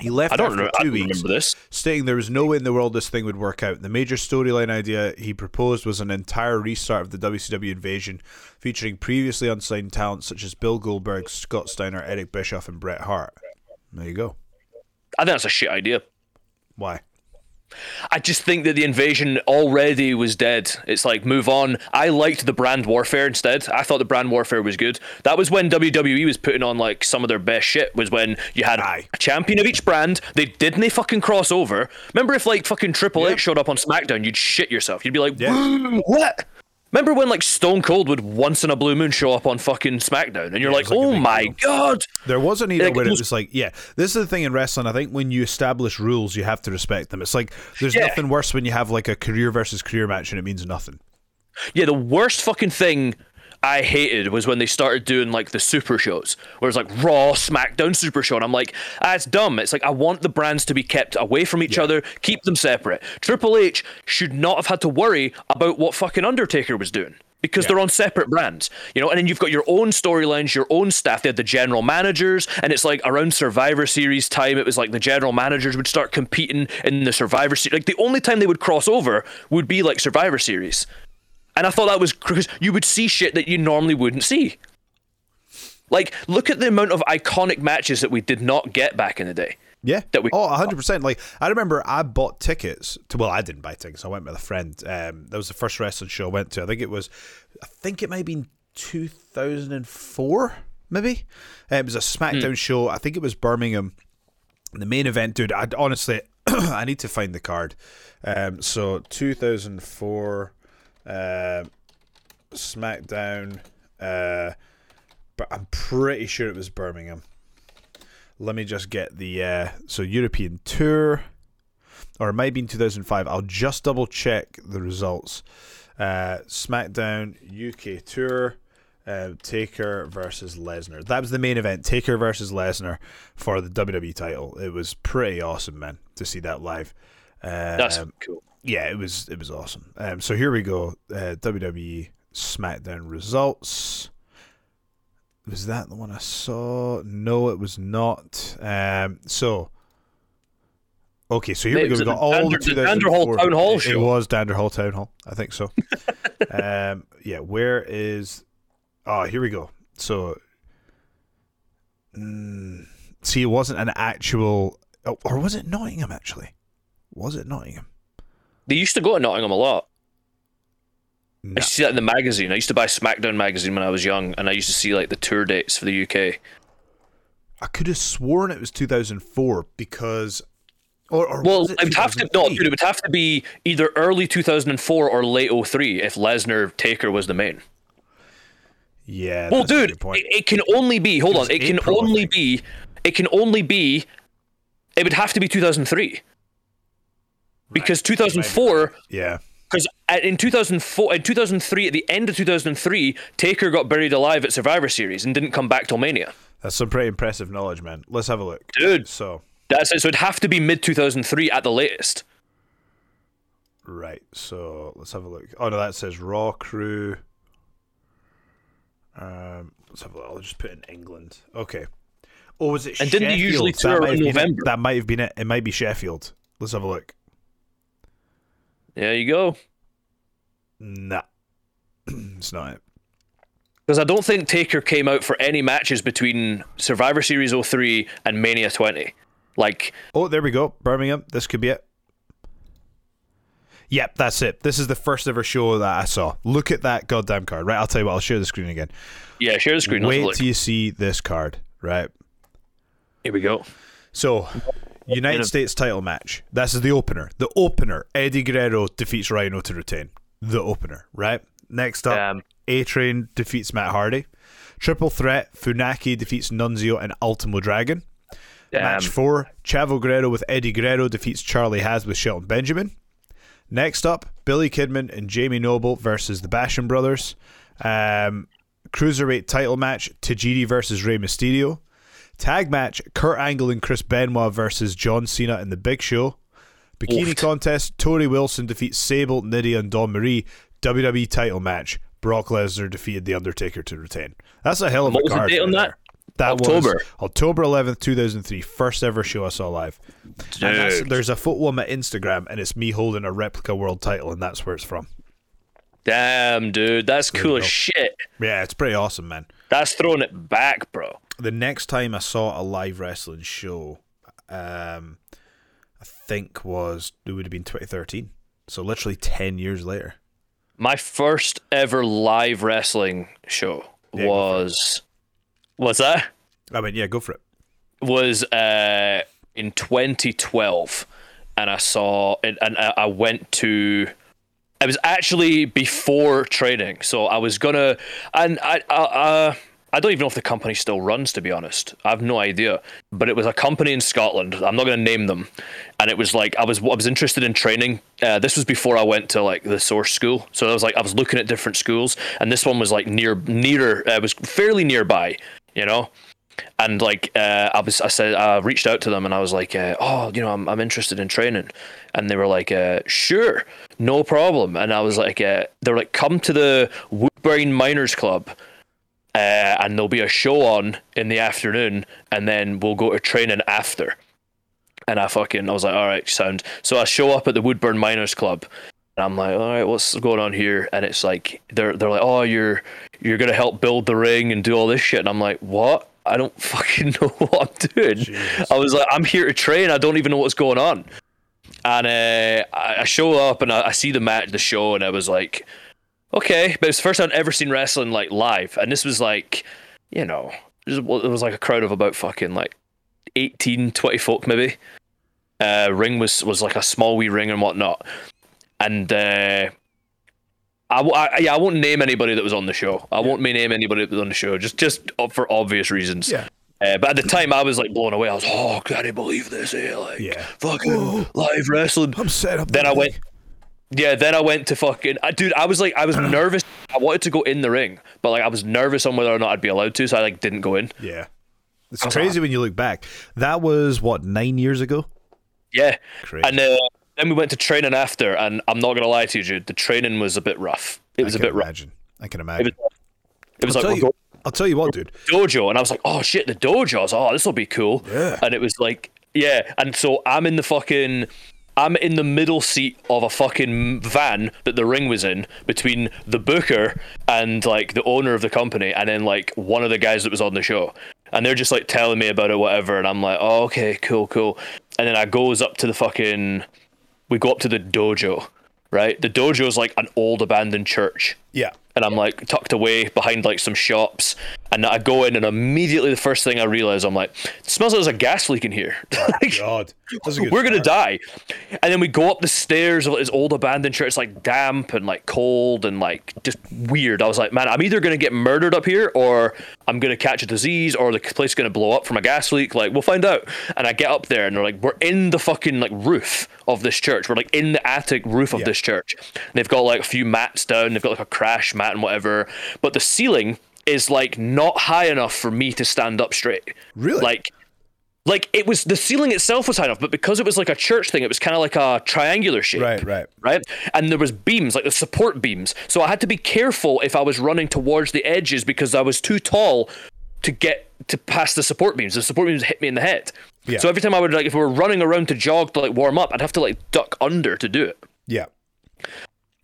he left I don't after two weeks, this. stating there was no way in the world this thing would work out. The major storyline idea he proposed was an entire restart of the WCW invasion, featuring previously unsigned talent such as Bill Goldberg, Scott Steiner, Eric Bischoff, and Bret Hart. There you go. I think that's a shit idea. Why? I just think that the invasion already was dead. It's like move on. I liked the brand warfare instead. I thought the brand warfare was good. That was when WWE was putting on like some of their best shit. Was when you had a champion of each brand. They didn't they fucking cross over. Remember if like fucking Triple H showed up on SmackDown, you'd shit yourself. You'd be like, what? Remember when like Stone Cold would once in a blue moon show up on fucking SmackDown, and you're Yeah, like, like oh my deal. god. There was an era Like, where it was- was like, yeah, this is the thing in wrestling. I think when you establish rules, you have to respect them. It's like there's Yeah. nothing worse when you have like a career versus career match and it means nothing. Yeah, the worst fucking thing I hated was when they started doing like the super shows, where it's like Raw, SmackDown, Super Show, and I'm like, ah, dumb. It's like I want the brands to be kept away from each other, keep them separate. Triple H should not have had to worry about what fucking Undertaker was doing. Because they're on separate brands, you know, and then you've got your own storylines, your own staff. They had the general managers, and it's like around Survivor Series time, it was like the general managers would start competing in the Survivor Series. Like the only time they would cross over would be like Survivor Series. And I thought that was because you would see shit that you normally wouldn't see. Like, look at the amount of iconic matches that we did not get back in the day. Yeah. That we Oh, 100%. Like, I remember I bought tickets to, well, I didn't buy tickets. I went with a friend. Um, that was the first wrestling show I went to. I think it was, I think it might have been 2004, maybe. Uh, it was a SmackDown show. I think it was Birmingham. The main event, dude, I honestly, I need to find the card. Um, so 2004, uh, SmackDown, uh, but I'm pretty sure it was Birmingham. Let me just get the uh, so European tour, or it might be in 2005. I'll just double check the results. Uh, SmackDown UK Tour. Uh, Taker versus Lesnar. That was the main event. Taker versus Lesnar for the WWE title. It was pretty awesome, man, to see that live. Uh, That's um, cool. Yeah, it was it was awesome. Um, so here we go. Uh, WWE SmackDown results. Was that the one I saw? No, it was not. Um, so okay, so here Mate, we go. We got the all Dander- the the Danderhall Town Hall It- It was Danderhall Town Hall. I think so. um, yeah, where is? Oh, here we go. So, mm, see, it wasn't an actual, oh, or was it Nottingham? Actually, was it Nottingham? They used to go to Nottingham a lot. I used to see that in the magazine. I used to buy SmackDown magazine when I was young, and I used to see like the tour dates for the UK. I could have sworn it was 2004 because, or, or Well, it would have to no, dude. It would have to be either early 2004 or late 03 if Lesnar Taker was the main. Yeah. well, dude, it, it can only be. Hold It on, it can April, only be. It can only be. It would have to be 2003. Because 2004, Yeah. because in 2004, in 2003, at the end of 2003, Taker got buried alive at Survivor Series and didn't come back till Mania. That's some pretty impressive knowledge, man. Let's have a look. Dude. So, That's it. So it'd have to be mid 2003 at the latest. right. So, let's have a look. Oh, no, that says Raw Crew. Um, let's have a look. I'll just put in England. Okay. Oh, was it And didn't they usually That tour might in have been it. November? That might have been it. It might be Sheffield. Let's have a look. There you go. Nah. it's not it. Because I don't think Taker came out for any matches between Survivor Series 03 and Mania 20. Like, Oh, there we go. Birmingham. This could be it. Yep, that's it. This is the first ever show that I saw. Look at that goddamn card. Right, I'll tell you what. I'll share the screen again. yeah, share the screen. Wait till you see this card. Right. Here we go. So, United States title match. This is the opener. The opener. Eddie Guerrero defeats Rhino to retain. The opener. Right. Next up, Um, A Train defeats Matt Hardy. Triple threat. Funaki defeats Nunzio and Ultimo Dragon. Match Um, four, Chavo Guerrero with Eddie Guerrero defeats Charlie Haas with Shelton Benjamin. Next up, Billy Kidman and Jamie Noble versus the Basham Brothers. Um, cruiserweight title match, Tajiri versus Rey Mysterio. Tag match, Kurt Angle and Chris Benoit versus John Cena and The Big Show. Bikini contest, Torrie Wilson defeats Sable, Nydia, and Dawn Marie. WWE title match, Brock Lesnar defeated The Undertaker to retain. That's a hell of What a was the date on that? That October. was October 11th, 2003. First ever show I saw live. There's a photo on my Instagram, and it's me holding a replica world title, and that's where it's from. Damn, dude. That's There cool as shit. Yeah, it's pretty awesome, man. That's throwing it back, bro. The next time I saw a live wrestling show, um, I think was it would have been 2013. So literally 10 years later. My first ever live wrestling show Yeah, for was. That? I mean, yeah, go for it. was uh, in 2012, and I saw it, and I I went to. It was actually before training, so I was gonna, and I, I, uh, I don't even know if the company still runs. To be honest, I have no idea. But it was a company in Scotland. I'm not gonna name them, and it was like I was I was interested in training. Uh, this was before I went to like the source school, so I was like I was looking at different schools, and this one was like near nearer. Uh, it was fairly nearby, you know and like uh, I was, I said, I reached out to them and I was like, uh, oh, you know, I'm, I'm interested in training, and they were like, uh, sure, no problem, and I was like, uh, they were like, come to the Woodburn Miners Club, uh, and there'll be a show on in the afternoon, and then we'll go to training after. And I fucking, I was like, all right, sound. So I show up at the Woodburn Miners Club, and I'm like, all right, what's going on here? And it's like they're they're like, oh, you're you're gonna help build the ring and do all this shit. And I'm like, what? I don't fucking know what I'm doing. I was like, I'm here to train. I don't even know what's going on. And uh, I I show up and I, I see the match, the show, and I was like, okay. But it's the first time I'd ever seen wrestling like live, and this was like, you know, it was, it was like a crowd of about fucking like 18, 20 folk maybe. Uh, ring was was like a small wee ring and whatnot, and uh, I, I- yeah I won't name anybody that was on the show. I won't name anybody that was on the show just just for obvious reasons. Yeah. Uh, but at the time, I was like blown away. I was, oh, can I believe this? Eh? Like, Yeah. fucking live wrestling. I'm set up. Then I went, Yeah, then I went to fucking uh, dude. I was like, I was nervous. I wanted to go in the ring, but like I was nervous on whether or not I'd be allowed to, so I like didn't go in. Yeah. It's crazy when you look back. That was what nine years ago. Yeah, Crazy. and uh, then we went to training after, and I'm not gonna lie to you, dude. The training was a bit rough. It was a bit rough. I can It imagine. was, it was I'll, like tell you, I'll tell you what, dude. dojo, and I was like, oh shit, the dojo. I was, oh, this will be cool. Yeah. And it was like, yeah, and so I'm in the fucking. I'm in the middle seat of a fucking van that the ring was in between the booker and like the owner of the company and then like one of the guys that was on the show. And they're just like telling me about it, whatever. And I'm like, oh, okay, cool, cool. And then I goes up to the fucking, we go up to the dojo, right? The dojo is like an old abandoned church Yeah. and I'm like tucked away behind like some shops. And I go in, and immediately the first thing I realize, I'm like, it smells like there's a gas leak in here. Like, God, We're gonna die. And then we go up the stairs of this old abandoned church, it's like damp and like cold and like just weird. I was like, man, I'm either gonna get murdered up here or I'm gonna catch a disease or the place is gonna blow up from a gas leak. Like, we'll find out. And I get up there and they're like, we're in the fucking like roof of this church. We're like in the attic roof of this church. And they've got like a few mats down, they've got like a crash mat and whatever. But the ceiling is like not high enough for me to stand up straight. Really? Like like it was the ceiling itself was high enough, but because it was like a church thing, it was kind of like a triangular shape. Right, right. Right. And there was beams, like the support beams. So I had to be careful if I was running towards the edges because I was too tall to get to pass the support beams. The support beams hit me in the head. Yeah. So every time I would like if we were running around to jog to like warm up, I'd have to like duck under to do it. Yeah.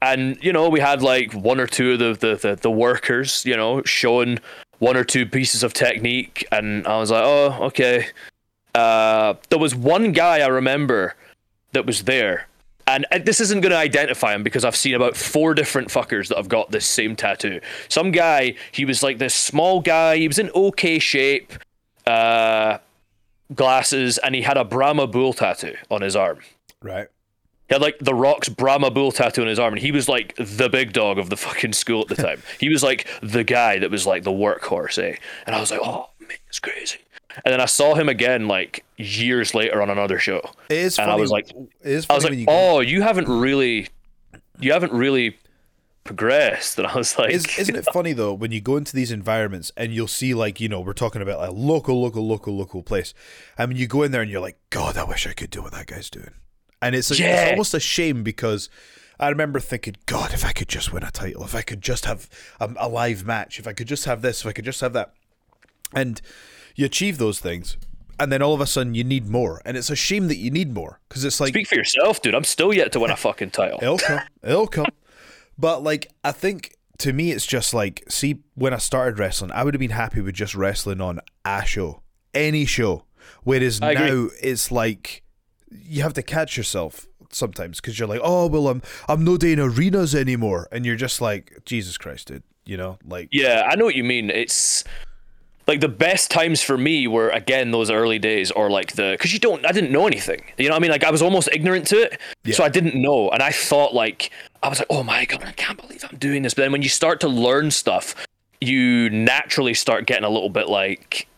And you know, we had like one or two of the the, the, the workers, you know, showing one or two pieces of technique, and I was like, oh, okay. Uh, there was one guy I remember that was there, and this isn't going to identify him because I've seen about four different fuckers that have got this same tattoo. Some guy, he was like this small guy, he was in okay shape, uh, glasses, and he had a Brahma bull tattoo on his arm. Right. He had like the Rock's Brahma Bull tattoo on his arm, and he was like the big dog of the fucking school at the time. he was like the guy that was like the workhorse, eh? And I was like, oh man, it's crazy. And then I saw him again like years later on another show. It is and funny. I was like, it is I was like, you oh, you haven't really, you haven't really progressed. And I was like, Is, isn't it funny though when you go into these environments and you'll see like you know we're talking about like local, local, local, local place, and when you go in there and you're like, God, I wish I could do what that guy's doing, and it's, Yeah. it's almost a shame because I remember thinking, God, if I could just win a title, if I could just have a, a live match, if I could just have this, if I could just have that, and you achieve those things, and then all of a sudden you need more, and it's a shame that you need more because it's like speak for yourself, dude. I'm still yet to win a fucking title. It'll come. It'll come. But like, I think to me, it's just like, see, when I started wrestling, I would have been happy with just wrestling on a show, any show. Whereas I agree. now it's like you have to catch yourself sometimes because you're like, oh well, I'm I'm not doing arenas anymore, and you're just like, Jesus Christ, dude. You know, like Yeah, I know what you mean. It's like the best times for me were again those early days, or like the because you don't, I didn't know anything. You know, what I mean, like I was almost ignorant to it, so I didn't know, and I thought like I was like, oh my god, I can't believe I'm doing this. But then when you start to learn stuff, you naturally start getting a little bit like.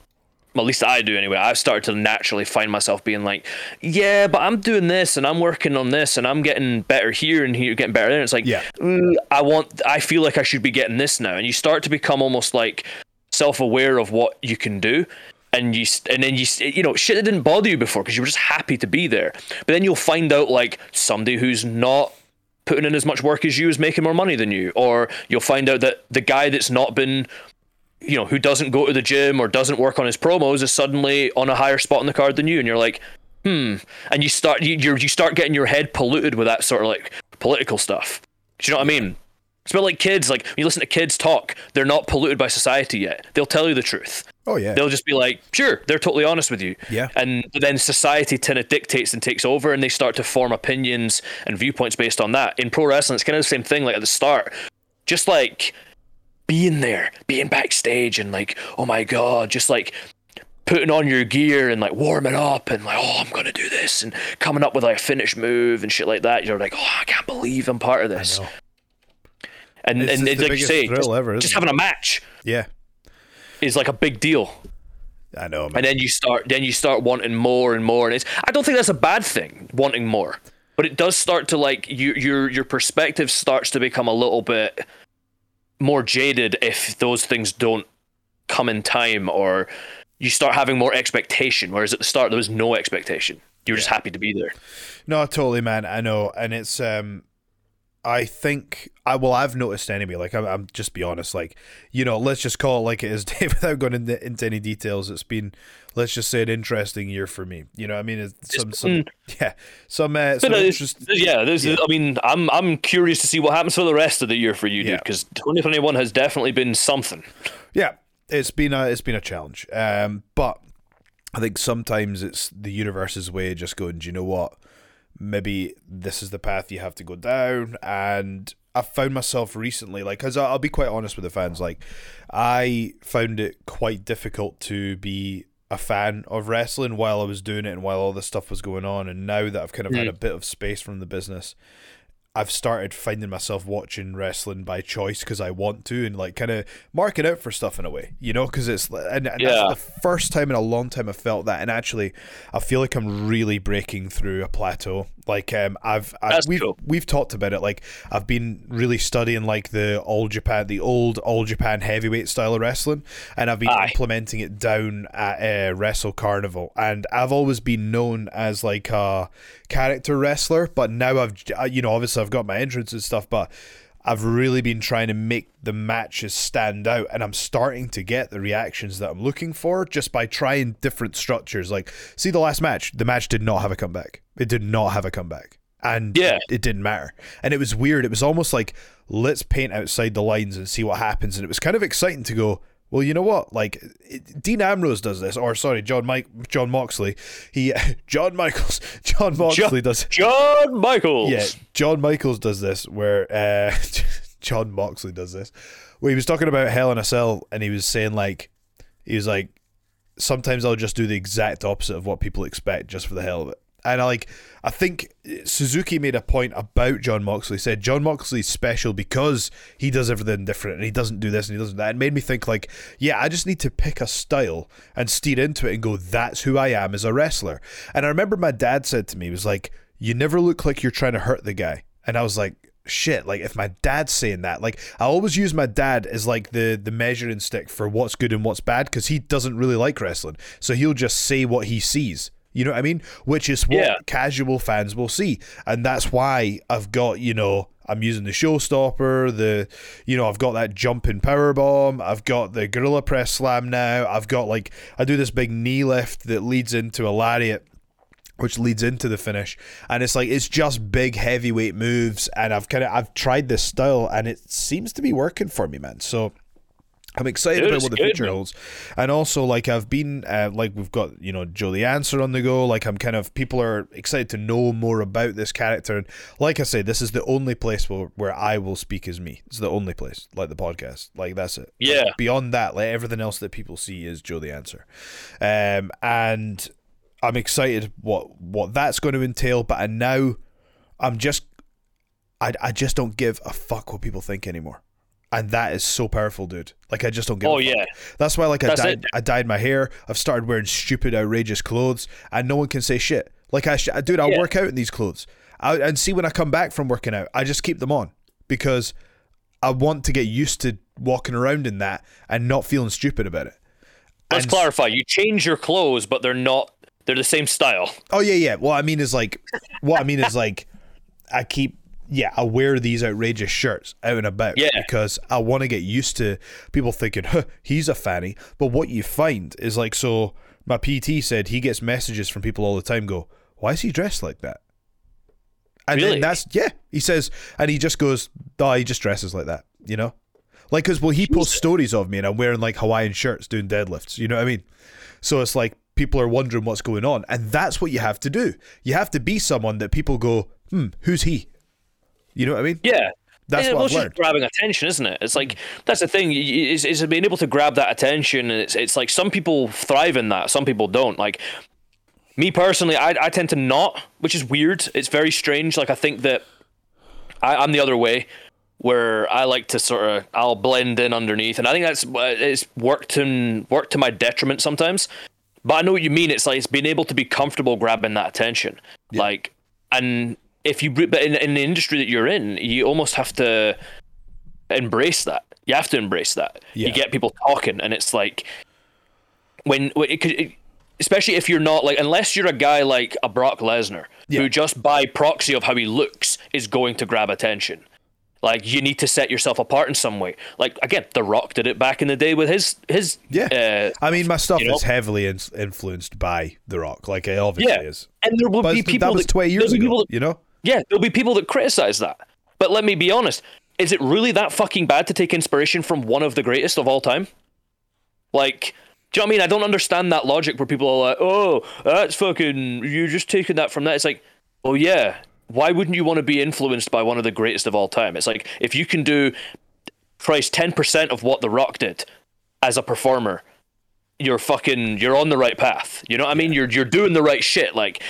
Well, at least I do anyway. I've started to naturally find myself being like, yeah, but I'm doing this and I'm working on this and I'm getting better here and here, getting better there. And it's like, Yeah. "Mm, I want, I feel like I should be getting this now. And you start to become almost like self-aware of what you can do. And you, and then you, you know, shit that didn't bother you before because you were just happy to be there. But then you'll find out like somebody who's not putting in as much work as you is making more money than you, or you'll find out that the guy that's not been you know, who doesn't go to the gym or doesn't work on his promos is suddenly on a higher spot in the card than you, and you're like, hmm. And you start you you start getting your head polluted with that sort of like political stuff. Do you know what I mean? It's about like kids. Like when you listen to kids talk, they're not polluted by society yet. They'll tell you the truth. Oh yeah. They'll just be like, sure, they're totally honest with you. Yeah. And then society kind of dictates and takes over, and they start to form opinions and viewpoints based on that. In pro wrestling, it's kind of the same thing. Like at the start, just like being there, being backstage, and like, oh my god, just like putting on your gear and like warming up and like, oh, I'm gonna do this, and coming up with like a finish move and shit like that. You're like, oh, I can't believe I'm part of this. And It's and just it's the like you say, just, ever, just having a match yeah, is like a big deal. I know. Man. And then you start then you start wanting more and more, and it's I don't think that's a bad thing, wanting more. but it does start to like you, your your perspective starts to become a little bit more jaded if those things don't come in time or you start having more expectation whereas at the start there was no expectation you were just happy to be there No, totally, man. I know, and it's um, I think I well, I've noticed anyway. Like, I'm, I'm just be honest. Like, you know, let's just call it like it is, Dave, without going into, into any details. It's been, let's just say, an interesting year for me. You know, what I mean, it's some, some yeah, some, uh, some interest. yeah, this is, I mean, I'm I'm curious to see what happens for the rest of the year for you, dude, Yeah. because 2021 has definitely been something. Yeah, it's been a it's been a challenge. Um, but I think sometimes it's the universe's way of just going. Do you know what? Maybe this is the path you have to go down. And I found myself recently, like, because I'll be quite honest with the fans, like, I found it quite difficult to be a fan of wrestling while I was doing it and while all this stuff was going on. And now that I've kind of had Mm. a bit of space from the business, I've started finding myself watching wrestling by choice because I want to and like kind of marking out for stuff in a way, you know, because it's and, and Yeah. that's the first time in a long time I felt that, and actually, I feel like I'm really breaking through a plateau. Like um, I've, I've we've cool. we've talked about it. Like I've been really studying like the all Japan, the old all Japan heavyweight style of wrestling, and I've been Aye. implementing it down at uh, Wrestle Carnival. And I've always been known as like a character wrestler, but now I've uh, you know obviously I've got my entrance and stuff, but I've really been trying to make the matches stand out, and I'm starting to get the reactions that I'm looking for just by trying different structures. Like, see the last match, the match did not have a comeback. It did not have a comeback, and Yeah. it didn't matter. And it was weird. It was almost like let's paint outside the lines and see what happens. And it was kind of exciting to go. Well, you know what? Like it- Dean Ambrose does this, or sorry, John Mike, John Moxley. He, John Michaels, John Moxley does. John Michaels. Yeah, John Michaels does this where uh, John Moxley does this, where he was talking about Hell in a Cell, and he was saying like, he was like, sometimes I'll just do the exact opposite of what people expect just for the hell of it. And I like, I think Suzuki made a point about John Moxley. Said John Moxley's special because he does everything different and he doesn't do this and he doesn't that. It made me think like, yeah, I just need to pick a style and steer into it and go, that's who I am as a wrestler. And I remember my dad said to me, he was like, you never look like you're trying to hurt the guy. And I was like, shit like if my dad's saying that like i always use my dad as like the the measuring stick for what's good and what's bad because he doesn't really like wrestling so he'll just say what he sees you know what i mean? Which is what Yeah. casual fans will see. And that's why i've got you know i'm using the showstopper the you know i've got that jumping power bomb. I've got the gorilla press slam now. I've got like i do this big knee lift that leads into a lariat which leads into the finish. And it's like it's just big heavyweight moves. And i've kind of i've tried this style and it seems to be working for me man. So I'm excited about what the good, future man. holds, and also like I've been uh, like we've got you know Joe the Answer on the go. Like I'm kind of people are excited to know more about this character, and like I say, this is the only place where, where I will speak as me. It's the only place, like the podcast, like that's it. Like, Yeah. beyond that, like everything else that people see is Joe the Answer, um, and I'm excited what what that's going to entail. But I now I'm just I I just don't give a fuck what people think anymore. And that is so powerful, dude. Like I just don't give. Oh, yeah. That's why, like, I That's dyed, it. I dyed my hair. I've started wearing stupid, outrageous clothes, and no one can say shit. Like I, sh- dude, I'll Yeah. work out in these clothes, I, and see when I come back from working out, I just keep them on because I want to get used to walking around in that and not feeling stupid about it. Let's And- clarify. You change your clothes, but they're not. They're the same style. Oh yeah, yeah. What I mean is like, what I mean is like, I keep yeah, I wear these outrageous shirts out and about Yeah. because I want to get used to people thinking, huh, he's a fanny. But what you find is like, so my PT said he gets messages from people all the time. Go, why is he dressed like that? And Really? then that's yeah. He says, and he just goes, oh, he just dresses like that, you know. Like, cause well, he posts stories of me and I'm wearing like Hawaiian shirts doing deadlifts. You know what I mean? So it's like people are wondering what's going on, and that's what you have to do. You have to be someone that people go, hmm, who's he? You know what I mean? Yeah. That's yeah, what well, I've it's just learned. grabbing attention, isn't it? It's like that's the thing. y- y- Is, is being able to grab that attention, and it's it's like some people thrive in that, some people don't. Like me personally, I I tend to not, which is weird. It's very strange. Like I think that I, I'm the other way, where I like to sort of I'll blend in underneath, and I think that's uh, it's worked in worked to my detriment sometimes. But I know what you mean. It's like it's being able to be comfortable grabbing that attention, like and if you but in, in the industry that you're in, you almost have to embrace that. You have to embrace that. Yeah. You get people talking, and it's like when, when it could. It, Especially if you're not like, unless you're a guy like a Brock Lesnar, who just by proxy of how he looks is going to grab attention. Like you need to set yourself apart in some way. Like again, The Rock did it back in the day with his his. Yeah, uh, I mean, my stuff you know? is heavily in- influenced by The Rock. Like it obviously Yeah, is. and there will But be that people was 20 years ago, that- you know? Yeah, there'll be people that criticize that. But let me be honest: is it really that fucking bad to take inspiration from one of the greatest of all time? Like, do you know what I mean? I don't understand that logic where people are like, "Oh, that's fucking you're just taking that from that." It's like, oh yeah, why wouldn't you want to be influenced by one of the greatest of all time? It's like if you can do, Christ, ten percent of what The Rock did as a performer, you're fucking you're on the right path. You know what I mean? You're you're doing the right shit. Like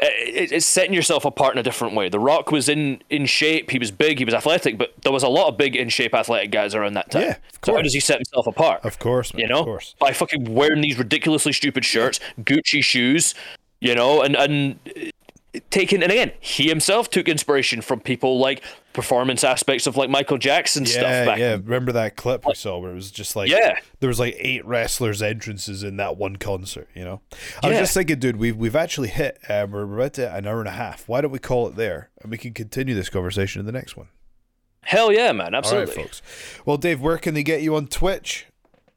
it's setting yourself apart in a different way. The Rock was in in shape. He was big. He was athletic. But there was a lot of big in shape athletic guys around that time. Yeah, So how does he set himself apart? Of course, man, you know, of course. by fucking wearing these ridiculously stupid shirts, Gucci shoes, you know, and and taking and again, he himself took inspiration from people like performance aspects of like Michael Jackson Yeah, stuff back yeah. Remember that clip we saw where it was just like Yeah. there was like eight wrestlers' entrances in that one concert. You know, I was just thinking, dude, we've we've actually hit um, we're about to an hour and a half. Why don't we call it there and we can continue this conversation in the next one? Hell yeah, man, absolutely. All right, folks. Well, Dave, where can they get you on Twitch?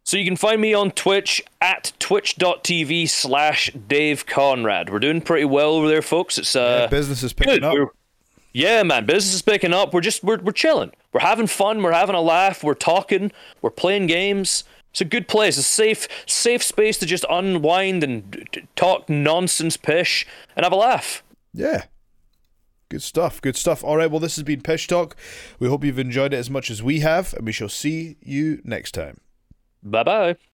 So you can find me on Twitch at twitch.tv slash Dave Conrad. We're doing pretty well over there, folks. It's uh business is picking good. up. We're- yeah, man, business is picking up. We're just we're we're chilling. We're having fun. We're having a laugh. We're talking. We're playing games. It's a good place. A safe safe space to just unwind and d- d- talk nonsense pish and have a laugh. Yeah. Good stuff. Good stuff. All right. Well, this has been Pish Talk. We hope you've enjoyed it as much as we have, and we shall see you next time. Bye bye.